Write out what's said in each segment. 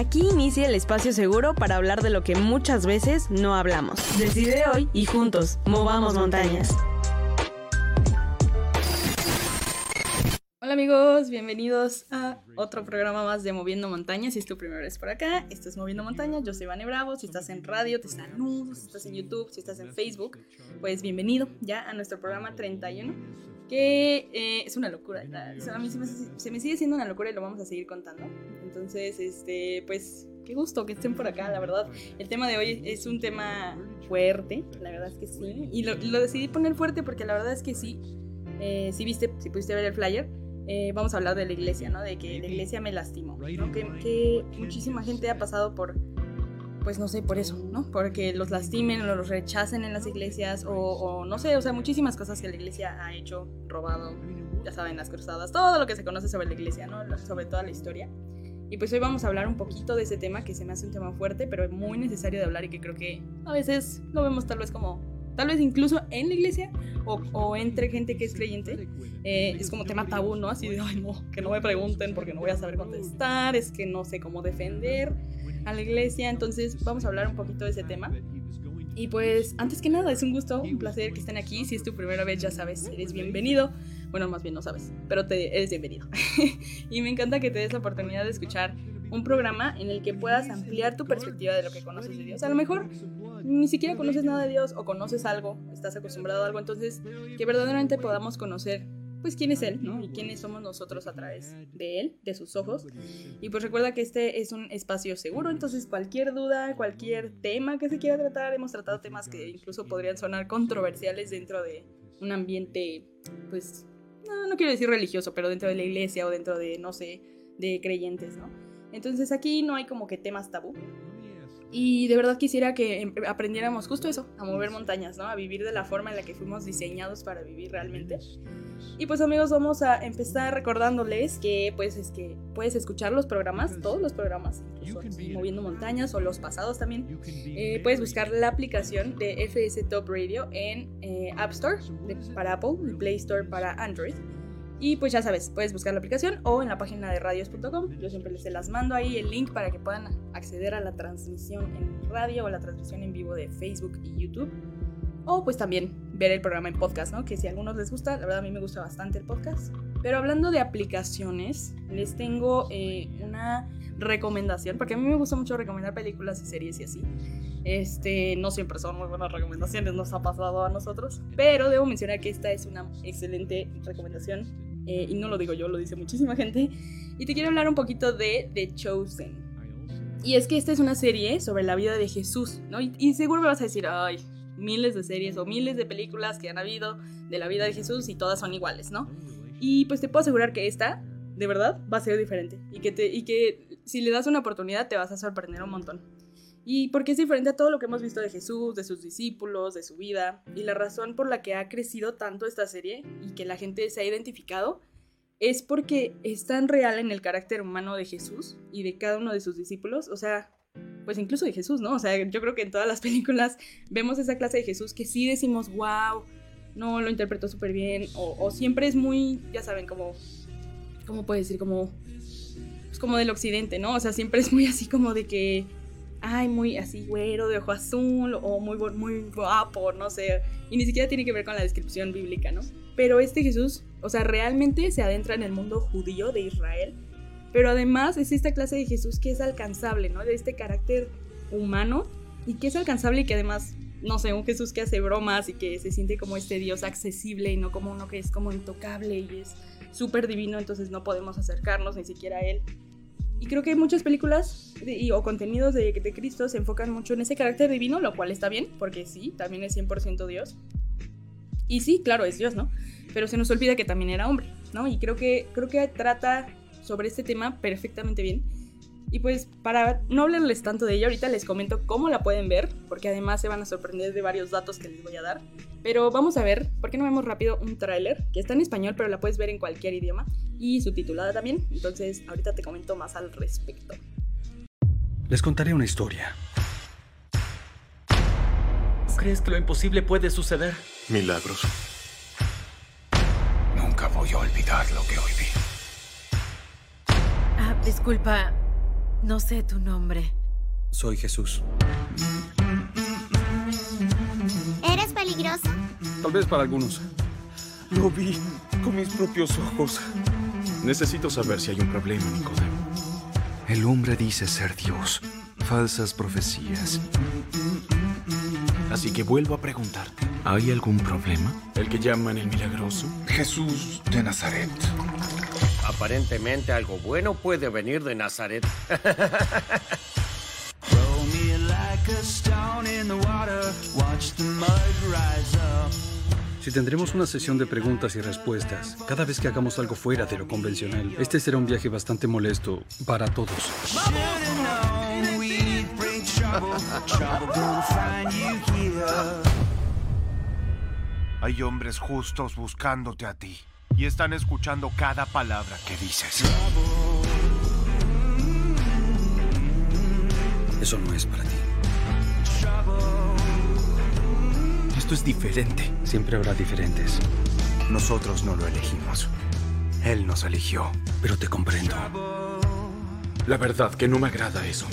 Aquí inicia el espacio seguro para hablar de lo que muchas veces no hablamos. Decide hoy y juntos, movamos montañas. Hola amigos, bienvenidos a otro programa más de Moviendo Montañas. Si es tu primera vez por acá, esto es Moviendo Montañas. Yo soy Vane Bravo. Si estás en radio, te saludo. Si estás en YouTube, si estás en Facebook, pues bienvenido ya a nuestro programa 31, que eh, es una locura. A mí se me, se me sigue siendo una locura y lo vamos a seguir contando. Entonces, este, pues qué gusto que estén por acá, la verdad. El tema de hoy es un tema fuerte, la verdad es que sí. Y lo, lo decidí poner fuerte porque la verdad es que sí. Eh, si viste, si pudiste ver el flyer, eh, vamos a hablar de la iglesia, ¿no? De que la iglesia me lastimó, ¿no? Que, muchísima gente ha pasado por, pues no sé, por eso, ¿no? Porque los lastimen o los rechacen en las iglesias o, no sé, o sea, muchísimas cosas que la iglesia ha hecho, robado, ya saben, las cruzadas, todo lo que se conoce sobre la iglesia, ¿no? Sobre toda la historia. Y pues hoy vamos a hablar un poquito de ese tema que se me hace un tema fuerte, pero muy necesario de hablar y que creo que a veces lo vemos tal vez como tal vez incluso en la iglesia o, entre gente que es creyente, eh, es como tema tabú, ¿no? Así de, ay, no, que no me pregunten porque no voy a saber contestar, es que no sé cómo defender a la iglesia, entonces vamos a hablar un poquito de ese tema. Y pues, antes que nada, es un gusto, un placer que estén aquí. Si es tu primera vez, ya sabes, eres bienvenido. Bueno, más bien no sabes, pero te, eres bienvenido. y me encanta que te des la oportunidad de escuchar un programa en el que puedas ampliar tu perspectiva de lo que conoces de Dios. A lo mejor ni siquiera conoces nada de Dios o conoces algo, estás acostumbrado a algo, entonces que verdaderamente podamos conocer pues quién es Él, ¿no? Y quiénes somos nosotros a través de Él, de sus ojos. Y pues recuerda que este es un espacio seguro, entonces cualquier duda, cualquier tema que se quiera tratar, hemos tratado temas que incluso podrían sonar controversiales dentro de un ambiente, pues, no, no quiero decir religioso, pero dentro de la iglesia o dentro de, no sé, de creyentes, ¿no? Entonces aquí no hay como que temas tabú. Y de verdad quisiera que em, aprendiéramos justo eso, a mover montañas, ¿no? A vivir de la forma en la que fuimos diseñados para vivir realmente. Y pues amigos, vamos a empezar recordándoles que pues es que puedes escuchar los programas, todos los programas, incluso Moviendo Montañas o los pasados también. Eh, puedes buscar la aplicación de FS Top Radio en eh, App Store para Apple y Play Store para Android. Y pues ya sabes, puedes buscar la aplicación o en la página de radios.com. Yo siempre les las mando ahí el link para que puedan acceder a la transmisión en radio o la transmisión en vivo de Facebook y YouTube. O pues también ver el programa en podcast, ¿no? Que si a algunos les gusta, la verdad a mí me gusta bastante el podcast. Pero hablando de aplicaciones, les tengo eh, una recomendación, porque a mí me gusta mucho recomendar películas y series y así. Este, no siempre son muy buenas recomendaciones, nos ha pasado a nosotros, pero debo mencionar que esta es una excelente recomendación eh, y no lo digo yo, lo dice muchísima gente. Y te quiero hablar un poquito de The Chosen. Y es que esta es una serie sobre la vida de Jesús, ¿no? Y, seguro me vas a decir, ay, miles de series o miles de películas que han habido de la vida de Jesús y todas son iguales, ¿no? Y pues te puedo asegurar que esta, de verdad, va a ser diferente. Y que, te, y que si le das una oportunidad te vas a sorprender un montón. Y porque es diferente a todo lo que hemos visto de Jesús, de sus discípulos, de su vida. Y la razón por la que ha crecido tanto esta serie y que la gente se ha identificado es porque es tan real en el carácter humano de Jesús y de cada uno de sus discípulos. O sea, pues incluso de Jesús, ¿no? O sea, yo creo que en todas las películas vemos esa clase de Jesús que sí decimos, wow, no, lo interpretó súper bien. O, siempre es muy, ya saben, como, ¿cómo puede decir? Como, pues como del occidente, ¿no? O sea, siempre es muy así como de que ay, muy así güero, de ojo azul, o muy, muy guapo, no sé, y ni siquiera tiene que ver con la descripción bíblica, ¿no? Pero este Jesús, o sea, realmente se adentra en el mundo judío de Israel, pero además es esta clase de Jesús que es alcanzable, ¿no? De este carácter humano y que es alcanzable y que además, no sé, un Jesús que hace bromas y que se siente como este Dios accesible y no como uno que es como intocable y es súper divino, entonces no podemos acercarnos ni siquiera a él. Y creo que muchas películas y, o contenidos de, de, Cristo se enfocan mucho en ese carácter divino, lo cual está bien, porque sí, también es 100% Dios. Y sí, claro, es Dios, ¿no? Pero se nos olvida que también era hombre, ¿no? Y creo que, creo que trata sobre este tema perfectamente bien. Y pues para no hablarles tanto de ella, ahorita les comento cómo la pueden ver, porque además se van a sorprender de varios datos que les voy a dar. Pero vamos a ver, ¿por qué no vemos rápido un tráiler? Que está en español, pero la puedes ver en cualquier idioma y subtitulada también. Entonces, ahorita te comento más al respecto. Les contaré una historia. ¿Crees que lo imposible puede suceder? Milagros. Nunca voy a olvidar lo que hoy vi. Ah, disculpa. No sé tu nombre. Soy Jesús. ¿Eres peligroso? Tal vez para algunos. Lo vi con mis propios ojos. Necesito saber si hay un problema, Nicodemo. El hombre dice ser Dios. Falsas profecías. Así que vuelvo a preguntarte. ¿Hay algún problema? ¿El que llaman el milagroso? Jesús de Nazaret. Aparentemente algo bueno puede venir de Nazaret. Si tendremos una sesión de preguntas y respuestas cada vez que hagamos algo fuera de lo convencional, este será un viaje bastante molesto para todos. Hay hombres justos buscándote a ti y están escuchando cada palabra que dices. Eso no es para ti. Esto es diferente. Siempre habrá diferentes, Nosotros no lo elegimos. Él nos eligió. pero te comprendo. La verdad que no me agrada eso.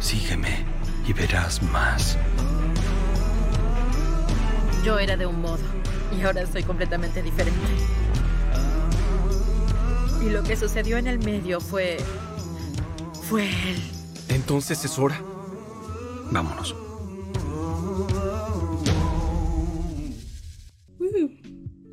Sígueme y verás más. Yo era de un modo y ahora soy completamente diferente. Y lo que sucedió en el medio fue... fue él. Entonces es hora. Vámonos.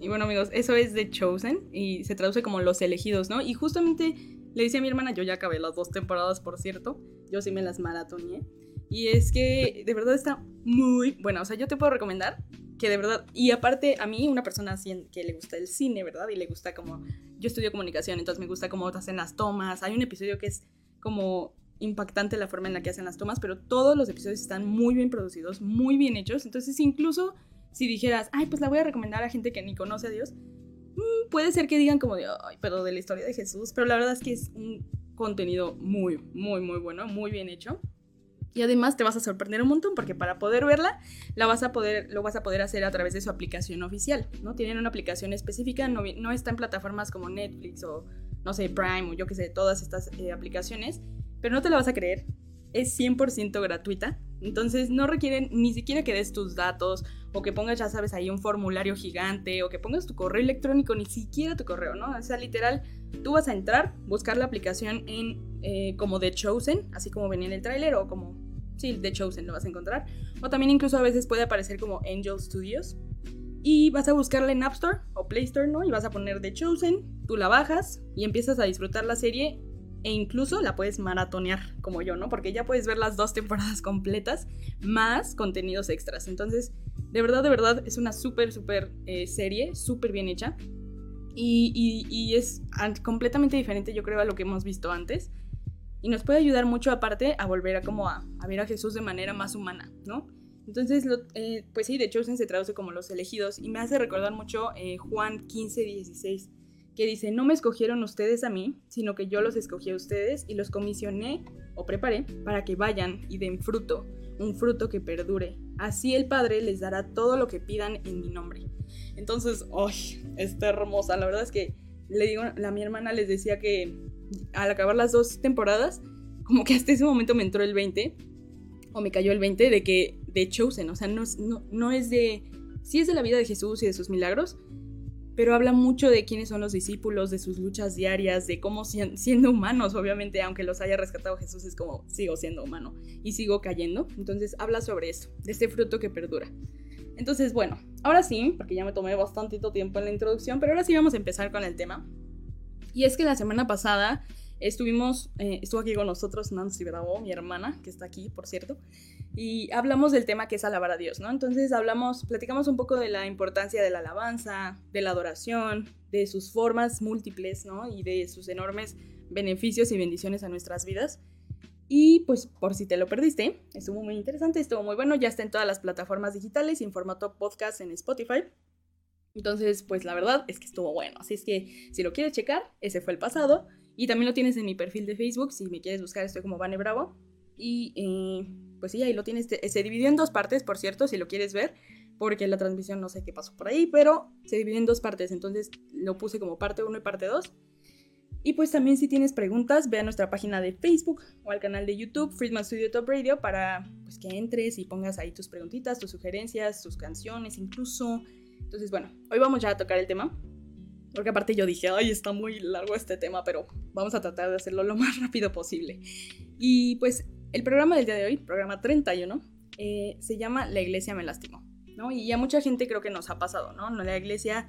Y bueno, amigos, eso es The Chosen y se traduce como Los Elegidos, ¿no? Y justamente le decía a mi hermana, yo ya acabé las dos temporadas, por cierto, yo sí me las maratoneé. Y es que de verdad está muy buena. O sea, yo te puedo recomendar que de verdad. Y aparte, a mí, una persona así que le gusta el cine, ¿verdad? Y le gusta como. Yo estudio comunicación, entonces me gusta cómo hacen las tomas. Hay un episodio que es como impactante la forma en la que hacen las tomas, pero todos los episodios están muy bien producidos, muy bien hechos. Entonces, incluso si dijeras, ay, pues la voy a recomendar a gente que ni conoce a Dios, mm, puede ser que digan como de, ay, pero de la historia de Jesús. Pero la verdad es que es un contenido muy, muy, muy bueno, muy bien hecho. Y además te vas a sorprender un montón porque para poder verla la vas a poder, lo vas a poder hacer a través de su aplicación oficial, ¿no? Tienen una aplicación específica, no, está en plataformas como Netflix o, no sé, Prime o yo qué sé, todas estas eh, aplicaciones, pero no te la vas a creer, es 100% gratuita, entonces no requieren ni siquiera que des tus datos o que pongas, ya sabes, ahí un formulario gigante o que pongas tu correo electrónico, ni siquiera tu correo, ¿no? O sea, literal, tú vas a entrar, buscar la aplicación en eh, como The Chosen, así como venía en el tráiler o como, sí, The Chosen lo vas a encontrar. O también incluso a veces puede aparecer como Angel Studios. Y vas a buscarla en App Store o Play Store, ¿no? Y vas a poner The Chosen, tú la bajas y empiezas a disfrutar la serie e incluso la puedes maratonear como yo, ¿no? Porque ya puedes ver las dos temporadas completas más contenidos extras. Entonces, de verdad, de verdad, es una súper, súper eh, serie, súper bien hecha. Y, es completamente diferente, yo creo, a lo que hemos visto antes. Y nos puede ayudar mucho, aparte, a volver a, como a ver a Jesús de manera más humana, ¿no? Entonces, lo- eh, pues sí, de Chosen se traduce como los elegidos. Y me hace recordar mucho eh, Juan 15, 16, que dice, no me escogieron ustedes a mí, sino que yo los escogí a ustedes y los comisioné o preparé para que vayan y den fruto, un fruto que perdure. Así el Padre les dará todo lo que pidan en mi nombre. Entonces, ¡ay! está hermosa. La verdad es que le digo, a mi hermana les decía que al acabar las dos temporadas, como que hasta ese momento me entró el 20, o me cayó el 20 de que de Chosen, o sea, no, no, no es de... Sí es de la vida de Jesús y de sus milagros, pero habla mucho de quiénes son los discípulos, de sus luchas diarias, de cómo sien- siendo humanos, obviamente, aunque los haya rescatado Jesús, es como sigo siendo humano y sigo cayendo. Entonces habla sobre eso, de este fruto que perdura. Entonces, bueno, ahora sí, porque ya me tomé bastante tiempo en la introducción, pero ahora sí vamos a empezar con el tema. Y es que la semana pasada estuvimos, eh, estuvo aquí con nosotros Nancy Bravo, mi hermana, que está aquí, por cierto, y hablamos del tema que es alabar a Dios, ¿no? Entonces hablamos, platicamos un poco de la importancia de la alabanza, de la adoración, de sus formas múltiples, ¿no? Y de sus enormes beneficios y bendiciones a nuestras vidas. Y pues por si te lo perdiste, estuvo muy interesante, estuvo muy bueno, ya está en todas las plataformas digitales y en formato podcast en Spotify. Entonces, pues la verdad es que estuvo bueno. Así es que si lo quieres checar, ese fue el pasado. Y también lo tienes en mi perfil de Facebook. Si me quieres buscar, estoy como Vane Bravo. Y eh, pues sí, ahí lo tienes. Te- Se dividió en dos partes, por cierto, si lo quieres ver. Porque la transmisión no sé qué pasó por ahí, pero se dividió en dos partes. Entonces lo puse como parte 1 y parte 2. Y pues también si tienes preguntas, ve a nuestra página de Facebook o al canal de YouTube Friedman Studio Top Radio para pues, que entres y pongas ahí tus preguntitas, tus sugerencias, tus canciones incluso. Entonces bueno, hoy vamos ya a tocar el tema. Porque aparte yo dije, ay, está muy largo este tema, pero vamos a tratar de hacerlo lo más rápido posible. Y pues el programa del día de hoy, programa 31, eh, se llama La iglesia me lastimó. ¿no? Y a mucha gente creo que nos ha pasado, ¿no? La iglesia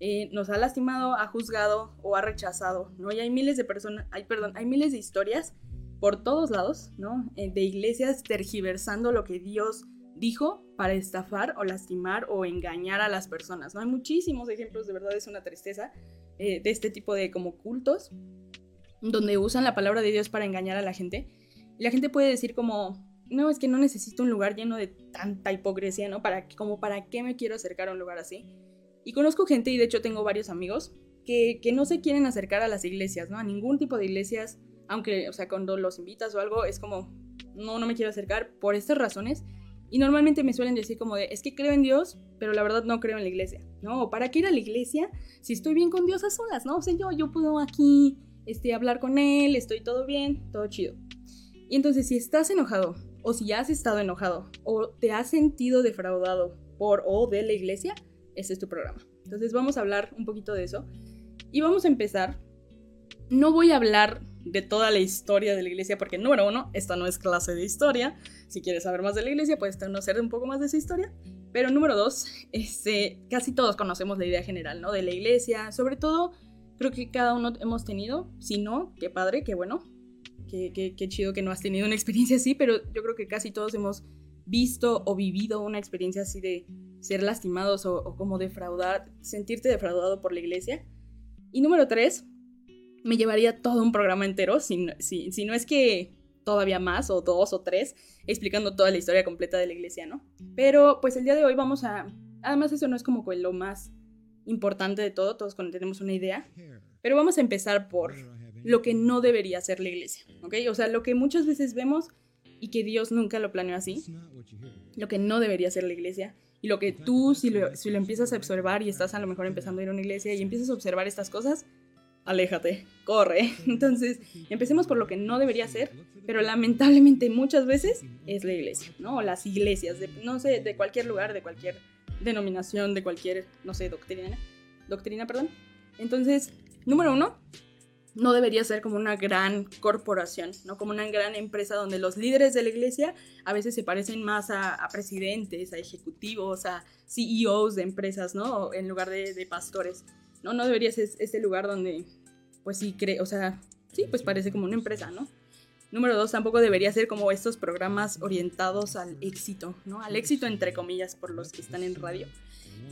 eh, nos ha lastimado, ha juzgado o ha rechazado, ¿no? Y hay miles de personas, hay, perdón, hay miles de historias por todos lados, ¿no? Eh, de iglesias tergiversando lo que Dios dijo para estafar o lastimar o engañar a las personas, ¿no? Hay muchísimos ejemplos, de verdad es una tristeza, eh, de este tipo de como cultos, donde usan la palabra de Dios para engañar a la gente. Y la gente puede decir como, no, es que no necesito un lugar lleno de tanta hipocresía, ¿no? Para, como para qué me quiero acercar a un lugar así. Y conozco gente, y de hecho tengo varios amigos, que, no se quieren acercar a las iglesias, ¿no? A ningún tipo de iglesias, aunque, o sea, cuando los invitas o algo, es como, no, no me quiero acercar por estas razones. Y normalmente me suelen decir como de, es que creo en Dios, pero la verdad no creo en la iglesia, ¿no? Para qué ir a la iglesia si estoy bien con Dios a solas, ¿no? O sea, yo, yo puedo aquí este, hablar con Él, estoy todo bien, todo chido. Y entonces, si estás enojado, o si has estado enojado, o te has sentido defraudado por o de la iglesia, ese es tu programa. Entonces vamos a hablar un poquito de eso. Y vamos a empezar. No voy a hablar de toda la historia de la iglesia porque número uno, esta no es clase de historia. Si quieres saber más de la iglesia, puedes conocer un poco más de esa historia. Pero número dos, este, casi todos conocemos la idea general, ¿no? De la iglesia. Sobre todo, creo que cada uno hemos tenido. Si no, qué padre, qué bueno. Qué, qué, qué chido que no has tenido una experiencia así, pero yo creo que casi todos hemos visto o vivido una experiencia así de ser lastimados o, como defraudar, sentirte defraudado por la iglesia. Y número tres, me llevaría todo un programa entero, si, si, no es que todavía más, o dos o tres, explicando toda la historia completa de la iglesia, ¿no? Pero pues el día de hoy vamos a... Además eso no es como lo más importante de todo, todos tenemos una idea, pero vamos a empezar por lo que no debería ser la iglesia, ¿ok? O sea, lo que muchas veces vemos y que Dios nunca lo planeó así, lo que no debería ser la iglesia, y lo que tú, si lo, si lo empiezas a observar y estás a lo mejor empezando a ir a una iglesia y empiezas a observar estas cosas, aléjate, corre. Entonces, empecemos por lo que no debería ser, pero lamentablemente muchas veces es la iglesia, ¿no? O las iglesias, de, no sé, de cualquier lugar, de cualquier denominación, de cualquier, no sé, doctrina, doctrina, perdón. Entonces, número uno, no debería ser como una gran corporación, ¿no? Como una gran empresa donde los líderes de la iglesia a veces se parecen más a, presidentes, a ejecutivos, a CEOs de empresas, ¿no? En lugar de, pastores, ¿no? No debería ser este lugar donde, pues sí, cree, o sea, sí, pues parece como una empresa, ¿no? Número dos, tampoco debería ser como estos programas orientados al éxito, ¿no? Al éxito entre comillas por los que están en radio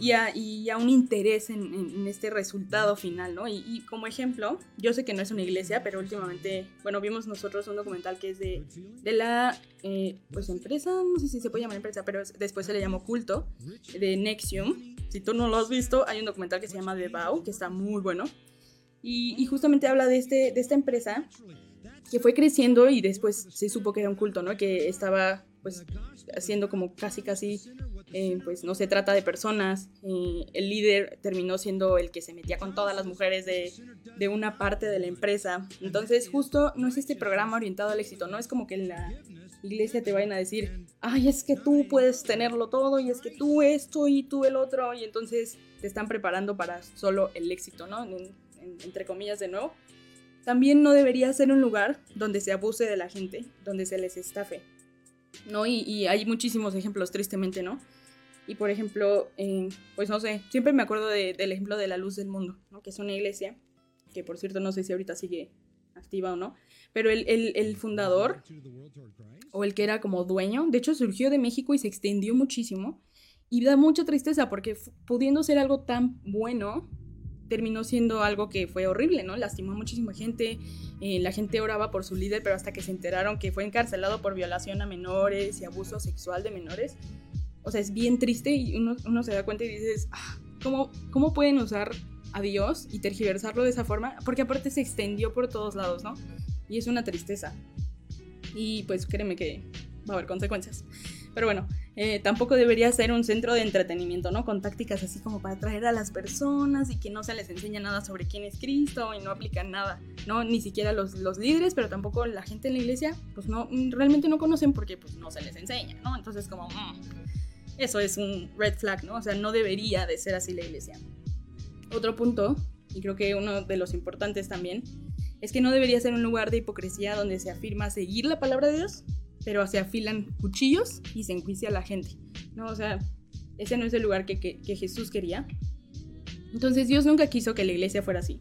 y a, un interés en, este resultado final, ¿no? Y, como ejemplo, yo sé que no es una iglesia, pero últimamente, bueno, vimos nosotros un documental que es de, de la, eh, pues, empresa, no sé si se puede llamar empresa, pero después se le llamó culto, de Nexium. Si tú no lo has visto, hay un documental que se llama The Bow, que está muy bueno. Y, justamente habla de, este, de esta empresa que fue creciendo y después se supo que era un culto, ¿no? Que estaba, pues, haciendo como casi, casi eh, pues no se trata de personas. Eh, el líder terminó siendo el que se metía con todas las mujeres de, de, una parte de la empresa. Entonces, justo no es este programa orientado al éxito, no es como que la iglesia te vayan a decir, ay, es que tú puedes tenerlo todo y es que tú esto y tú el otro, y entonces te están preparando para solo el éxito, ¿no? entre comillas de nuevo. También no debería ser un lugar donde se abuse de la gente, donde se les estafe. ¿no? Y, hay muchísimos ejemplos, tristemente, ¿no? Y por ejemplo, pues no sé, siempre me acuerdo del ejemplo de la Luz del Mundo, ¿no? que es una iglesia, que por cierto no sé si ahorita sigue activa o no, pero el, el, fundador, o el que era como dueño, de hecho surgió de México y se extendió muchísimo, y da mucha tristeza porque pudiendo ser algo tan bueno, terminó siendo algo que fue horrible, ¿no? Lastimó a muchísima gente, eh, la gente oraba por su líder, pero hasta que se enteraron que fue encarcelado por violación a menores y abuso sexual de menores, o sea, es bien triste y uno, uno se da cuenta y dices, ah, ¿cómo, ¿cómo pueden usar a Dios y tergiversarlo de esa forma? Porque aparte se extendió por todos lados, ¿no? Y es una tristeza. Y pues créeme que va a haber consecuencias. Pero bueno, Eh, tampoco debería ser un centro de entretenimiento, ¿no? Con tácticas así como para atraer a las personas y que no se les enseña nada sobre quién es Cristo y no aplican nada, ¿no? Ni siquiera los, los líderes, pero tampoco la gente en la iglesia, pues no, realmente no conocen porque pues no se les enseña, ¿no? Entonces como, mm, eso es un red flag, ¿no? O sea, no debería de ser así la iglesia. Otro punto, y creo que uno de los importantes también, es que no debería ser un lugar de hipocresía donde se afirma seguir la palabra de Dios, pero se afilan cuchillos y se enjuicia a la gente. ¿no? O sea, ese no es el lugar que, Jesús quería. Entonces Dios nunca quiso que la iglesia fuera así.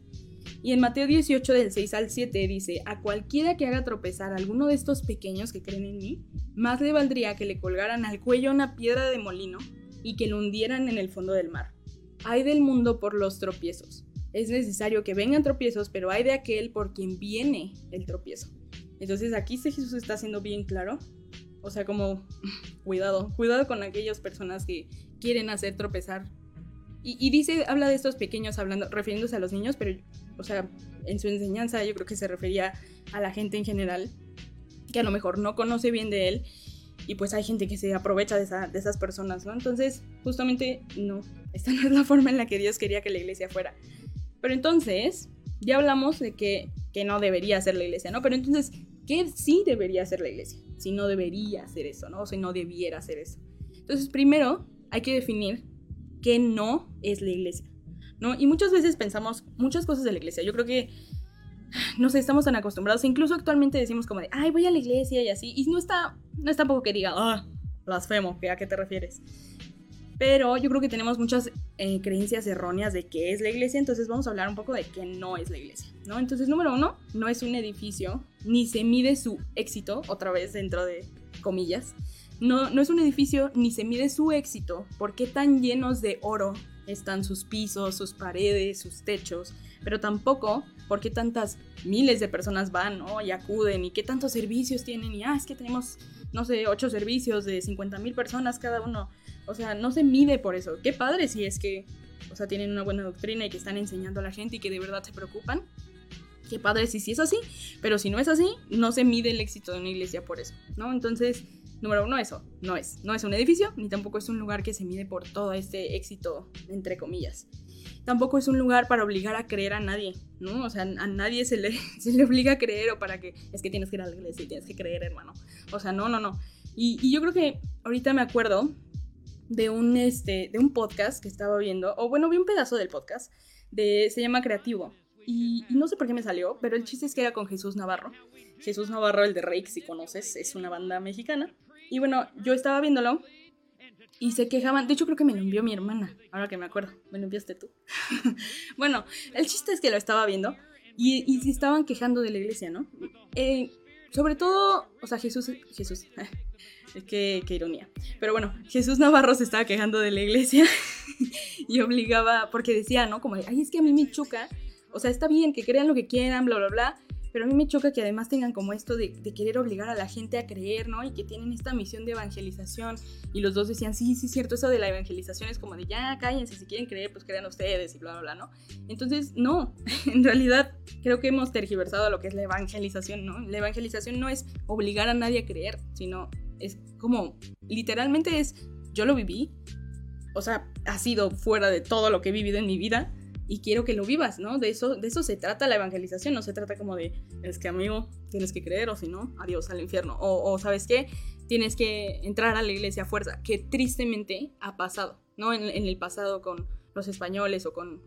Y en Mateo 18 del 6 al 7 dice, a cualquiera que haga tropezar a alguno de estos pequeños que creen en mí, más le valdría que le colgaran al cuello una piedra de molino y que lo hundieran en el fondo del mar. Hay del mundo por los tropiezos. Es necesario que vengan tropiezos, pero hay de aquel por quien viene el tropiezo. Entonces aquí Jesús está haciendo bien claro. O sea, como cuidado, cuidado con aquellas personas que quieren hacer tropezar. Y, dice, habla de estos pequeños, hablando, refiriéndose a los niños, pero, o sea, en su enseñanza yo creo que se refería a la gente en general, que a lo mejor no conoce bien de él, y pues hay gente que se aprovecha de, de esas personas, ¿no? Entonces, justamente, no, esta no es la forma en la que Dios quería que la iglesia fuera. Pero entonces, ya hablamos de que, que no debería ser la iglesia, ¿no? Pero entonces, ¿qué sí debería ser la iglesia? Si no debería hacer eso, ¿no? O si no debiera hacer eso. Entonces, primero hay que definir qué no es la iglesia, ¿no? Y muchas veces pensamos muchas cosas de la iglesia. Yo creo que, no sé, estamos tan acostumbrados, incluso actualmente decimos como de, ay, voy a la iglesia y así, y no está, no es tampoco que diga, ah, blasfemo, ¿a qué te refieres? Pero yo creo que tenemos muchas eh, creencias erróneas de qué es la iglesia, entonces vamos a hablar un poco de qué no es la iglesia, ¿no? Entonces, número uno, no es un edificio, ni se mide su éxito, otra vez dentro de comillas. No, no es un edificio, ni se mide su éxito, por qué tan llenos de oro están sus pisos, sus paredes, sus techos, pero tampoco por qué tantas miles de personas van ¿no? y acuden y qué tantos servicios tienen y ah, es que tenemos, no sé, ocho servicios de 50 mil personas cada uno. O sea, no se mide por eso. Qué padre si es que, o sea, tienen una buena doctrina y que están enseñando a la gente y que de verdad se preocupan. Qué padre si sí es así, pero si no es así, no se mide el éxito de una iglesia por eso, ¿no? Entonces, número uno, eso, no es. No es un edificio, ni tampoco es un lugar que se mide por todo este éxito, entre comillas. Tampoco es un lugar para obligar a creer a nadie, ¿no? O sea, a nadie se le, se le obliga a creer o para que es que tienes que ir a la iglesia y tienes que creer, hermano. O sea, no, no, no. Y, y yo creo que ahorita me acuerdo de un, este, de un podcast que estaba viendo, o bueno, vi un pedazo del podcast, de, se llama Creativo. Y, no sé por qué me salió, pero el chiste es que era con Jesús Navarro. Jesús Navarro, el de Rake, si conoces, es una banda mexicana. Y bueno, yo estaba viéndolo y se quejaban. De hecho, creo que me lo envió mi hermana, ahora que me acuerdo. Me lo enviaste tú. bueno, el chiste es que lo estaba viendo y, y se estaban quejando de la iglesia, ¿no? Eh, sobre todo, o sea, Jesús, Jesús, qué, qué ironía. Pero bueno, Jesús Navarro se estaba quejando de la iglesia y obligaba, porque decía, ¿no? Como, ay, es que a mí me choca, o sea, está bien que crean lo que quieran, bla, bla, bla, pero a mí me choca que además tengan como esto de, querer obligar a la gente a creer, ¿no? Y que tienen esta misión de evangelización. Y los dos decían, sí, sí, cierto, eso de la evangelización es como de, ya, cállense, si quieren creer, pues crean ustedes y bla, bla, bla, ¿no? Entonces, no, en realidad creo que hemos tergiversado lo que es la evangelización, ¿no? La evangelización no es obligar a nadie a creer, sino es como, literalmente es, yo lo viví, o sea, ha sido fuera de todo lo que he vivido en mi vida y quiero que lo vivas, ¿no? De eso, de eso se trata la evangelización, no se trata como de, es que amigo, tienes que creer o si no, adiós al infierno, o, sabes qué, tienes que entrar a la iglesia a fuerza, que tristemente ha pasado, ¿no? En, en el pasado con los españoles o con...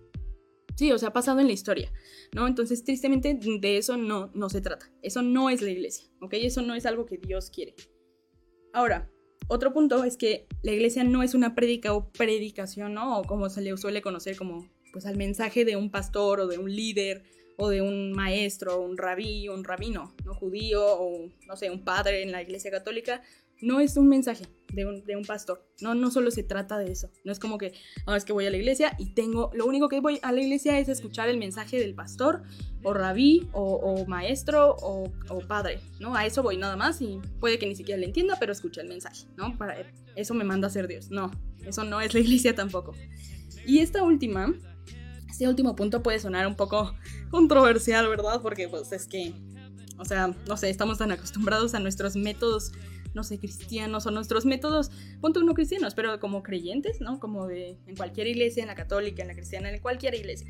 Sí, o sea, ha pasado en la historia, ¿no? Entonces, tristemente, de eso no, no se trata. Eso no es la iglesia, ¿ok? Eso no es algo que Dios quiere. Ahora, otro punto es que la iglesia no es una prédica o predicación, ¿no? O como se le suele conocer como pues al mensaje de un pastor o de un líder o de un maestro, un rabí, un rabino, ¿no? Judío o no sé, un padre en la iglesia católica, no es un mensaje de un, de un, pastor. No, no solo se trata de eso. No es como que, ah, es que voy a la iglesia y tengo, lo único que voy a la iglesia es escuchar el mensaje del pastor o rabí o, maestro o, o, padre, ¿no? A eso voy nada más y puede que ni siquiera le entienda, pero escucha el mensaje, ¿no? Para eso me manda a ser Dios. No, eso no es la iglesia tampoco. Y esta última, este último punto puede sonar un poco controversial, ¿verdad? Porque pues es que, o sea, no sé, estamos tan acostumbrados a nuestros métodos no sé, cristianos o nuestros métodos, punto uno cristianos, pero como creyentes, ¿no? Como de en cualquier iglesia, en la católica, en la cristiana, en cualquier iglesia.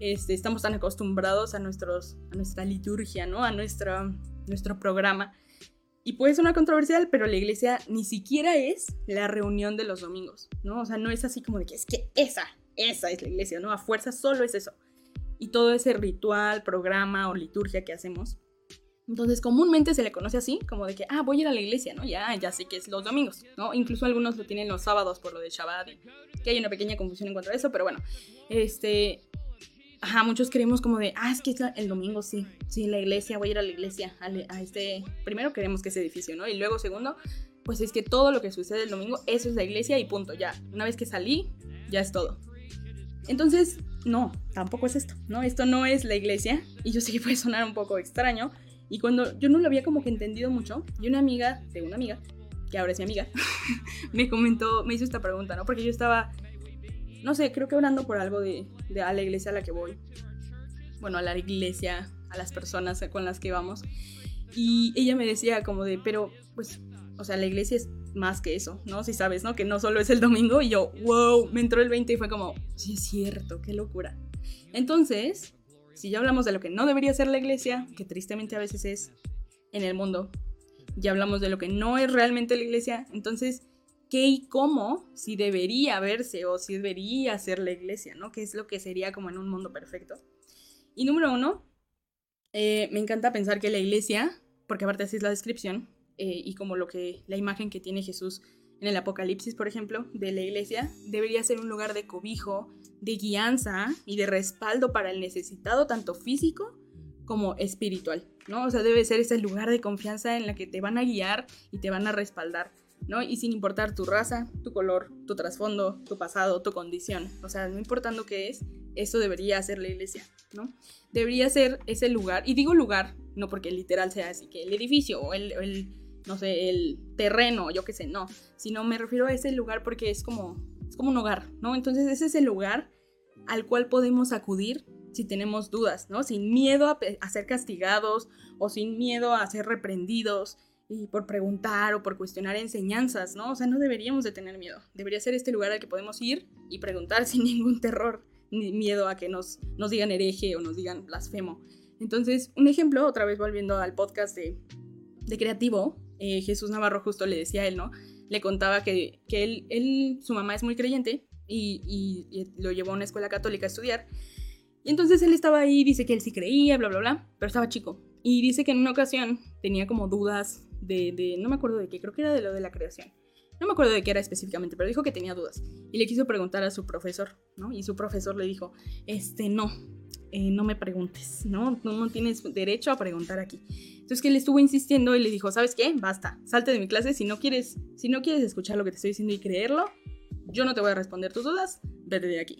Este, estamos tan acostumbrados a, nuestros, a nuestra liturgia, ¿no? A nuestra, nuestro programa. Y puede sonar controversial, pero la iglesia ni siquiera es la reunión de los domingos, ¿no? O sea, no es así como de que es que esa, esa es la iglesia, ¿no? A fuerza solo es eso. Y todo ese ritual, programa o liturgia que hacemos. Entonces, comúnmente se le conoce así, como de que, ah, voy a ir a la iglesia, ¿no? Ya, ya sé que es los domingos, ¿no? Incluso algunos lo tienen los sábados por lo de Shabbat, que hay una pequeña confusión en cuanto a eso, pero bueno, este, ajá, muchos creemos como de, ah, es que el domingo, sí, sí, la iglesia, voy a ir a la iglesia, a, este, primero queremos que ese edificio, ¿no? Y luego, segundo, pues es que todo lo que sucede el domingo, eso es la iglesia y punto, ya, una vez que salí, ya es todo. Entonces, no, tampoco es esto, ¿no? Esto no es la iglesia, y yo sé que puede sonar un poco extraño, y cuando yo no lo había como que entendido mucho, y una amiga de una amiga, que ahora es mi amiga, me comentó, me hizo esta pregunta, ¿no? Porque yo estaba no sé, creo que orando por algo de, a la iglesia a la que voy. Bueno, a la iglesia, a las personas con las que vamos. Y ella me decía como de, pero pues, o sea, la iglesia es más que eso, ¿no? Si sabes, ¿no? Que no solo es el domingo y yo, wow, me entró el 20 y fue como, sí es cierto, qué locura. Entonces, si ya hablamos de lo que no debería ser la iglesia, que tristemente a veces es en el mundo, ya hablamos de lo que no es realmente la iglesia, entonces qué y cómo si debería verse o si debería ser la iglesia, ¿no? ¿Qué es lo que sería como en un mundo perfecto? Y número uno, eh, me encanta pensar que la iglesia, porque aparte así es la descripción, eh, y como lo que, la imagen que tiene Jesús en el Apocalipsis, por ejemplo, de la iglesia, debería ser un lugar de cobijo, de guianza y de respaldo para el necesitado, tanto físico como espiritual, ¿no? O sea, debe ser ese lugar de confianza en la que te van a guiar y te van a respaldar. ¿no? Y sin importar tu raza, tu color, tu trasfondo, tu pasado, tu condición. O sea, no importando qué es, eso debería ser la iglesia, ¿no? Debería ser ese lugar, y digo lugar, no porque literal sea así, que el edificio o el, no sé, el terreno, yo qué sé, no, sino me refiero a ese lugar porque es como, es como un hogar, ¿no? Entonces ese es el lugar al cual podemos acudir si tenemos dudas, ¿no? Sin miedo a, ser castigados o sin miedo a ser reprendidos, y por preguntar o por cuestionar enseñanzas, ¿no? O sea, no deberíamos de tener miedo. Debería ser este lugar al que podemos ir y preguntar sin ningún terror ni miedo a que nos, nos digan hereje o nos digan blasfemo. Entonces, un ejemplo, otra vez volviendo al podcast de, de Creativo, eh, Jesús Navarro justo le decía a él, ¿no? Le contaba que, que él, él, su mamá es muy creyente y, y, lo llevó a una escuela católica a estudiar. Y entonces él estaba ahí, dice que él sí creía, bla, bla, bla, pero estaba chico. Y dice que en una ocasión tenía como dudas de, no me acuerdo de qué, creo que era de lo de la creación. No me acuerdo de qué era específicamente, pero dijo que tenía dudas. Y le quiso preguntar a su profesor, ¿no? Y su profesor le dijo, este, no, eh, no me preguntes, ¿no? ¿no? No tienes derecho a preguntar aquí. Entonces que él estuvo insistiendo y le dijo, ¿sabes qué? Basta, salte de mi clase. Si no quieres, si no quieres escuchar lo que te estoy diciendo y creerlo, yo no te voy a responder tus dudas, vete de aquí.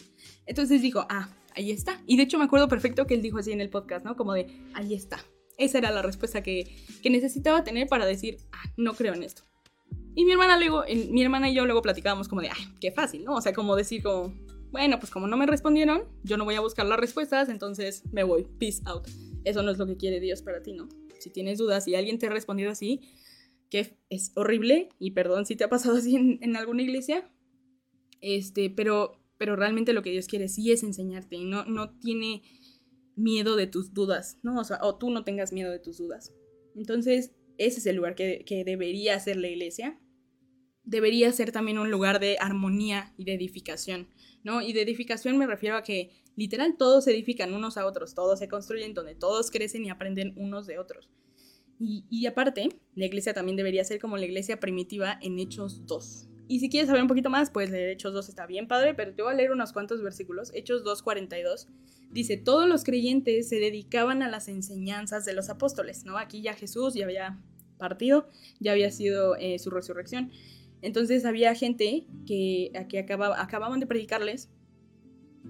Entonces dijo, ah, ahí está. Y de hecho me acuerdo perfecto que él dijo así en el podcast, ¿no? Como de, ahí está. Esa era la respuesta que, necesitaba tener para decir, ah, no creo en esto. Y mi hermana luego, mi hermana y yo luego platicábamos como de, ay, qué fácil, ¿no? O sea, como decir como, bueno, pues como no me respondieron, yo no voy a buscar las respuestas, entonces me voy, peace out. Eso no es lo que quiere Dios para ti, ¿no? Si tienes dudas y alguien te ha respondido así, que es horrible, y perdón si te ha pasado así en, alguna iglesia, este, pero, pero realmente lo que Dios quiere sí es enseñarte y no, no tiene miedo de tus dudas, ¿no? O tú no tengas miedo de tus dudas. Entonces, ese es el lugar que, debería ser la iglesia. Debería ser también un lugar de armonía y de edificación, ¿no? Y de edificación me refiero a que literal todos se edifican unos a otros, todos se construyen donde todos crecen y aprenden unos de otros. Y, y aparte, la iglesia también debería ser como la iglesia primitiva en Hechos 2. Y si quieres saber un poquito más, pues leer Hechos 2 está bien padre, pero te voy a leer unos cuantos versículos. Hechos 2.42 dice, todos los creyentes se dedicaban a las enseñanzas de los apóstoles, ¿no? Aquí ya Jesús ya había partido, ya había sido eh, su resurrección. Entonces había gente que, que acababa, acababan de predicarles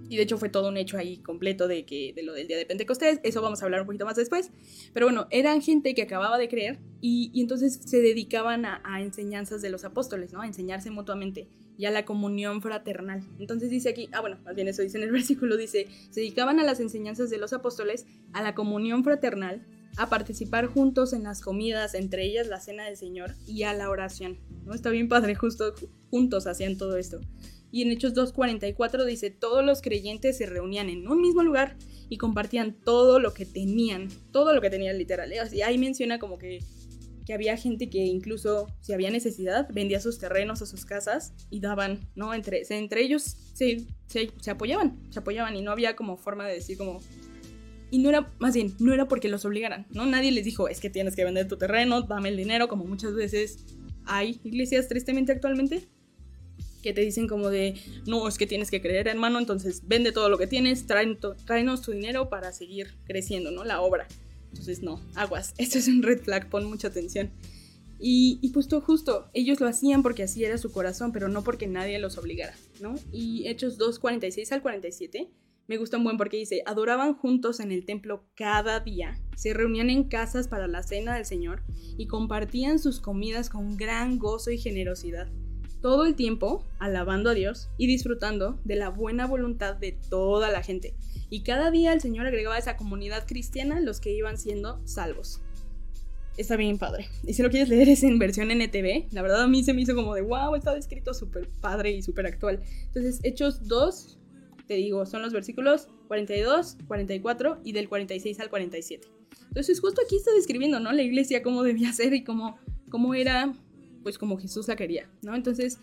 y de hecho fue todo un hecho ahí completo de, que, lo del día de Pentecostés, eso vamos a hablar un poquito más después, pero bueno, eran gente que acababa de creer y, entonces se dedicaban a, enseñanzas de los apóstoles, ¿no? A enseñarse mutuamente y a la comunión fraternal. Entonces dice aquí, ah bueno, más bien eso dice en el versículo, dice, se dedicaban a las enseñanzas de los apóstoles, a la comunión fraternal, a participar juntos en las comidas, entre ellas la cena del Señor y a la oración. ¿no? Está bien padre, justo juntos hacían todo esto. Y en Hechos 2.44 dice, todos los creyentes se reunían en un mismo lugar y compartían todo lo que tenían, todo lo que tenían literal. Y ahí menciona como que, que había gente que incluso, si había necesidad, vendía sus terrenos o sus casas y daban, ¿no? Entre, entre ellos se, se, se apoyaban, se apoyaban y no había como forma de decir como, y no era, más bien, no era porque los obligaran, ¿no? Nadie les dijo, es que tienes que vender tu terreno, dame el dinero, como muchas veces hay iglesias tristemente actualmente que te dicen como de, no, es que tienes que creer, hermano, entonces vende todo lo que tienes, tráenos tu dinero para seguir creciendo, ¿no? La obra. Entonces, no, aguas, esto es un red flag, pon mucha atención. Y, y justo, justo, ellos lo hacían porque así era su corazón, pero no porque nadie los obligara, ¿no? Y Hechos 2, 46 al 47 me gusta un buen porque dice, adoraban juntos en el templo cada día, se reunían en casas para la cena del Señor y compartían sus comidas con gran gozo y generosidad todo el tiempo alabando a Dios y disfrutando de la buena voluntad de toda la gente. Y cada día el Señor agregaba a esa comunidad cristiana los que iban siendo salvos. Está bien padre. Y si lo quieres leer es en versión NTV. La verdad a mí se me hizo como de wow, está escrito súper padre y súper actual. Entonces, Hechos 2, digo, son los versículos 42, 44 y del 46 al 47. Entonces, justo aquí está describiendo, ¿no? La iglesia, cómo debía ser y cómo, cómo era pues como Jesús la quería, ¿no? Entonces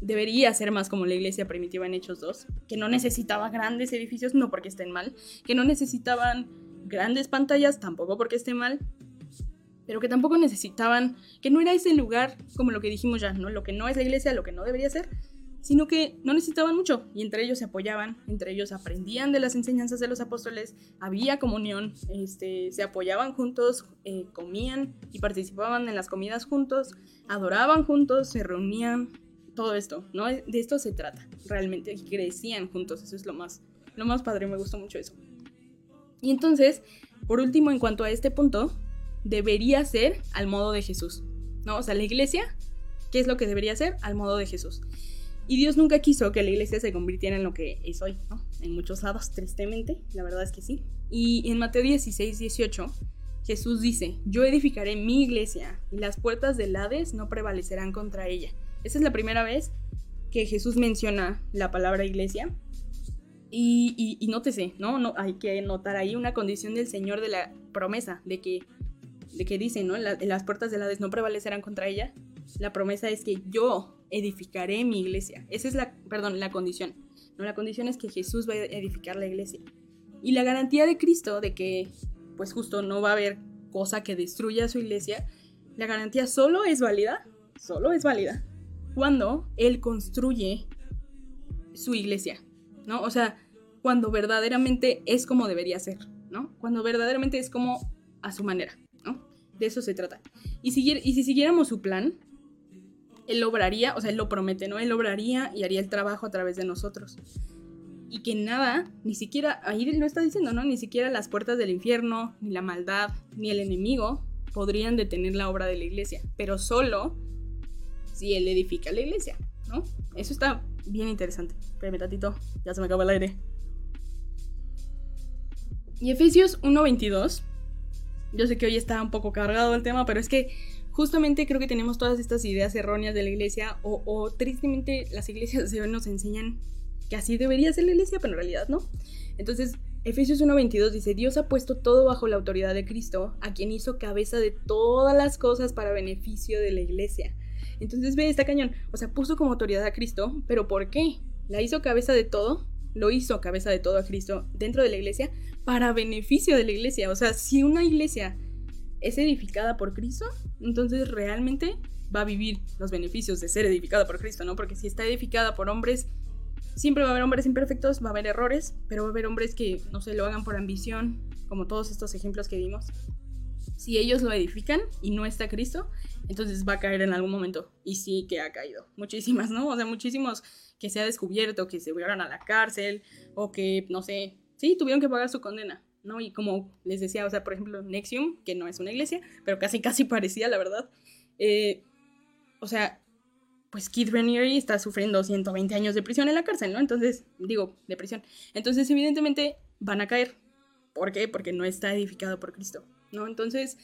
debería ser más como la iglesia primitiva en Hechos 2, que no necesitaba grandes edificios, no porque estén mal, que no necesitaban grandes pantallas, tampoco porque estén mal, pero que tampoco necesitaban, que no era ese lugar como lo que dijimos ya, ¿no? Lo que no es la iglesia, lo que no debería ser, sino que no necesitaban mucho y entre ellos se apoyaban, entre ellos aprendían de las enseñanzas de los apóstoles, había comunión, este, se apoyaban juntos, eh, comían y participaban en las comidas juntos, adoraban juntos, se reunían, todo esto, ¿no? De esto se trata realmente, crecían juntos, eso es lo más, lo más padre, me gustó mucho eso. Y entonces, por último, en cuanto a este punto, debería ser al modo de Jesús, ¿no? O sea, la iglesia, ¿qué es lo que debería ser? Al modo de Jesús. Y Dios nunca quiso que la iglesia se convirtiera en lo que es hoy, ¿no? En muchos lados, tristemente, la verdad es que sí. Y en Mateo 16, 18, Jesús dice, yo edificaré mi iglesia y las puertas del Hades no prevalecerán contra ella. Esa es la primera vez que Jesús menciona la palabra iglesia. Y, y, nótese, ¿no? ¿no? Hay que notar ahí una condición del Señor de la promesa, de que, de que dice, ¿no? las puertas del Hades no prevalecerán contra ella. La promesa es que yo edificaré mi iglesia. Esa es la, perdón, la condición. No, la condición es que Jesús va a edificar la iglesia. Y la garantía de Cristo de que, pues justo no va a haber cosa que destruya su iglesia, la garantía solo es válida, solo es válida, cuando Él construye su iglesia, ¿no? O sea, cuando verdaderamente es como debería ser, ¿no? Cuando verdaderamente es como a su manera, ¿no? De eso se trata. Y, y si siguiéramos su plan, él obraría, o sea, Él lo promete, ¿no? Él obraría y haría el trabajo a través de nosotros. Y que nada, ni siquiera, ahí lo está diciendo, ¿no? Ni siquiera las puertas del infierno, ni la maldad, ni el enemigo podrían detener la obra de la iglesia, pero solo si Él edifica la iglesia, ¿no? Eso está bien interesante. Espérame tatito, ya se me acaba el aire. Y Efesios 1.22, yo sé que hoy está un poco cargado el tema, pero es que justamente creo que tenemos todas estas ideas erróneas de la iglesia o, tristemente las iglesias de hoy nos enseñan que así debería ser la iglesia, pero en realidad no. Entonces, Efesios 1.22 dice, Dios ha puesto todo bajo la autoridad de Cristo, a quien hizo cabeza de todas las cosas para beneficio de la iglesia. Entonces ve, está cañón. O sea, puso como autoridad a Cristo, pero ¿por qué? La hizo cabeza de todo, lo hizo cabeza de todo a Cristo dentro de la iglesia para beneficio de la iglesia. O sea, si una iglesia es edificada por Cristo, entonces realmente va a vivir los beneficios de ser edificada por Cristo, ¿no? Porque si está edificada por hombres, siempre va a haber hombres imperfectos, va a haber errores, pero va a haber hombres que, no se lo hagan por ambición, como todos estos ejemplos que vimos. Si ellos lo edifican y no está Cristo, entonces va a caer en algún momento. Y sí que ha caído. Muchísimas, ¿no? O sea, muchísimos que se ha descubierto, que se fueron a la cárcel, o que, no sé, sí, tuvieron que pagar su condena. ¿No? Y como les decía, o sea, por ejemplo, Nexium, que no es una iglesia, pero casi casi parecía, la verdad. Eh, o sea, pues Kid Raniere está sufriendo 120 años de prisión en la cárcel, ¿no? Entonces, digo, de prisión. Entonces, evidentemente, van a caer. ¿Por qué? Porque no está edificado por Cristo. ¿no? Entonces,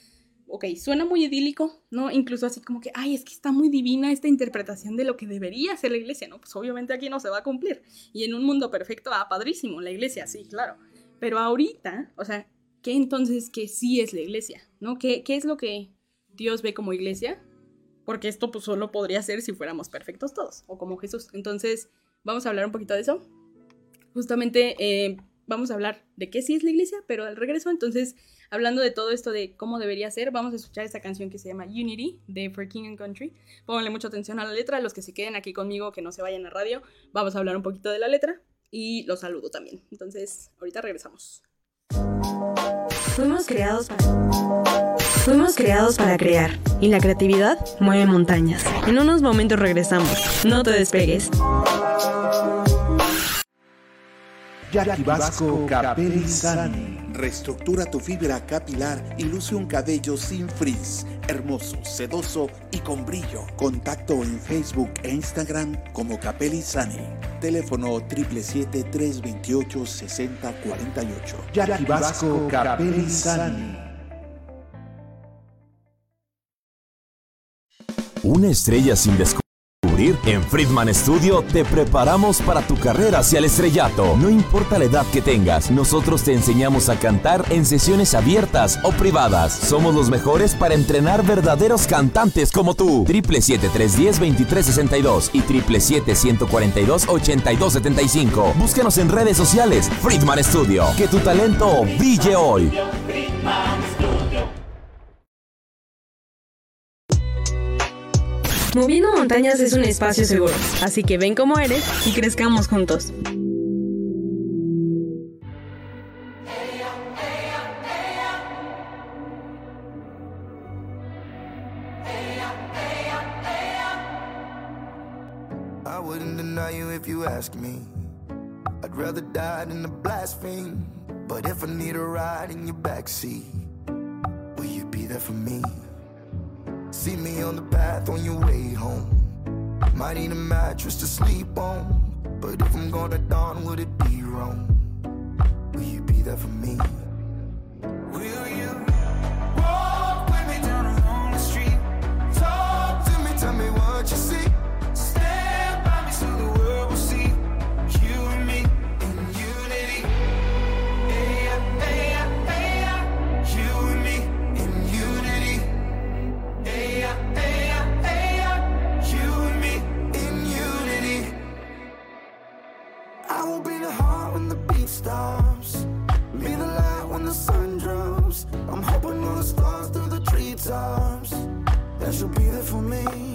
ok, suena muy idílico, ¿no? Incluso así como que, ay, es que está muy divina esta interpretación de lo que debería ser la iglesia, ¿no? Pues obviamente aquí no se va a cumplir. Y en un mundo perfecto, ah, padrísimo, la iglesia, sí, claro. Pero ahorita, o sea, ¿qué entonces que sí es la iglesia? ¿No? ¿Qué, qué es lo que Dios ve como iglesia? Porque esto pues solo podría ser si fuéramos perfectos todos, o como Jesús. Entonces, vamos a hablar un poquito de eso. Justamente eh, vamos a hablar de qué sí es la iglesia, pero al regreso, entonces, hablando de todo esto de cómo debería ser, vamos a escuchar esta canción que se llama Unity de For King and Country. Pónganle mucha atención a la letra, los que se queden aquí conmigo, que no se vayan a radio, vamos a hablar un poquito de la letra y los saludo también. Entonces, ahorita regresamos. Fuimos creados para... Fuimos creados para crear y la creatividad mueve montañas. En unos momentos regresamos. No te despegues. Jackie Vasco Capelizani. Reestructura tu fibra capilar y luce un cabello sin frizz, hermoso, sedoso y con brillo. Contacto en Facebook e Instagram como Capelizani. Teléfono 777-328-6048. Jackie Vasco Capelizani. Una estrella sin En Friedman Studio te preparamos para tu carrera hacia el estrellato. No importa la edad que tengas, nosotros te enseñamos a cantar en sesiones abiertas o privadas. Somos los mejores para entrenar verdaderos cantantes como tú. 777-310-2362 y 777-142-8275. Búscanos en redes sociales. Friedman Studio. Que tu talento brille hoy. Moviendo Montañas es un espacio seguro, así que ven como eres y crezcamos juntos. I wouldn't deny you if you ask me. I'd rather die than to blaspheme. But if I need a ride in your backseat, will you be there for me? See me on the path on your way home. Might need a mattress to sleep on. But if I'm gonna dawn, would it be wrong? Will you be there for me? Will you walk with me down along the street? Talk to me, tell me what you see. I'm hoping on the stars through the treetops. That you'll be there for me.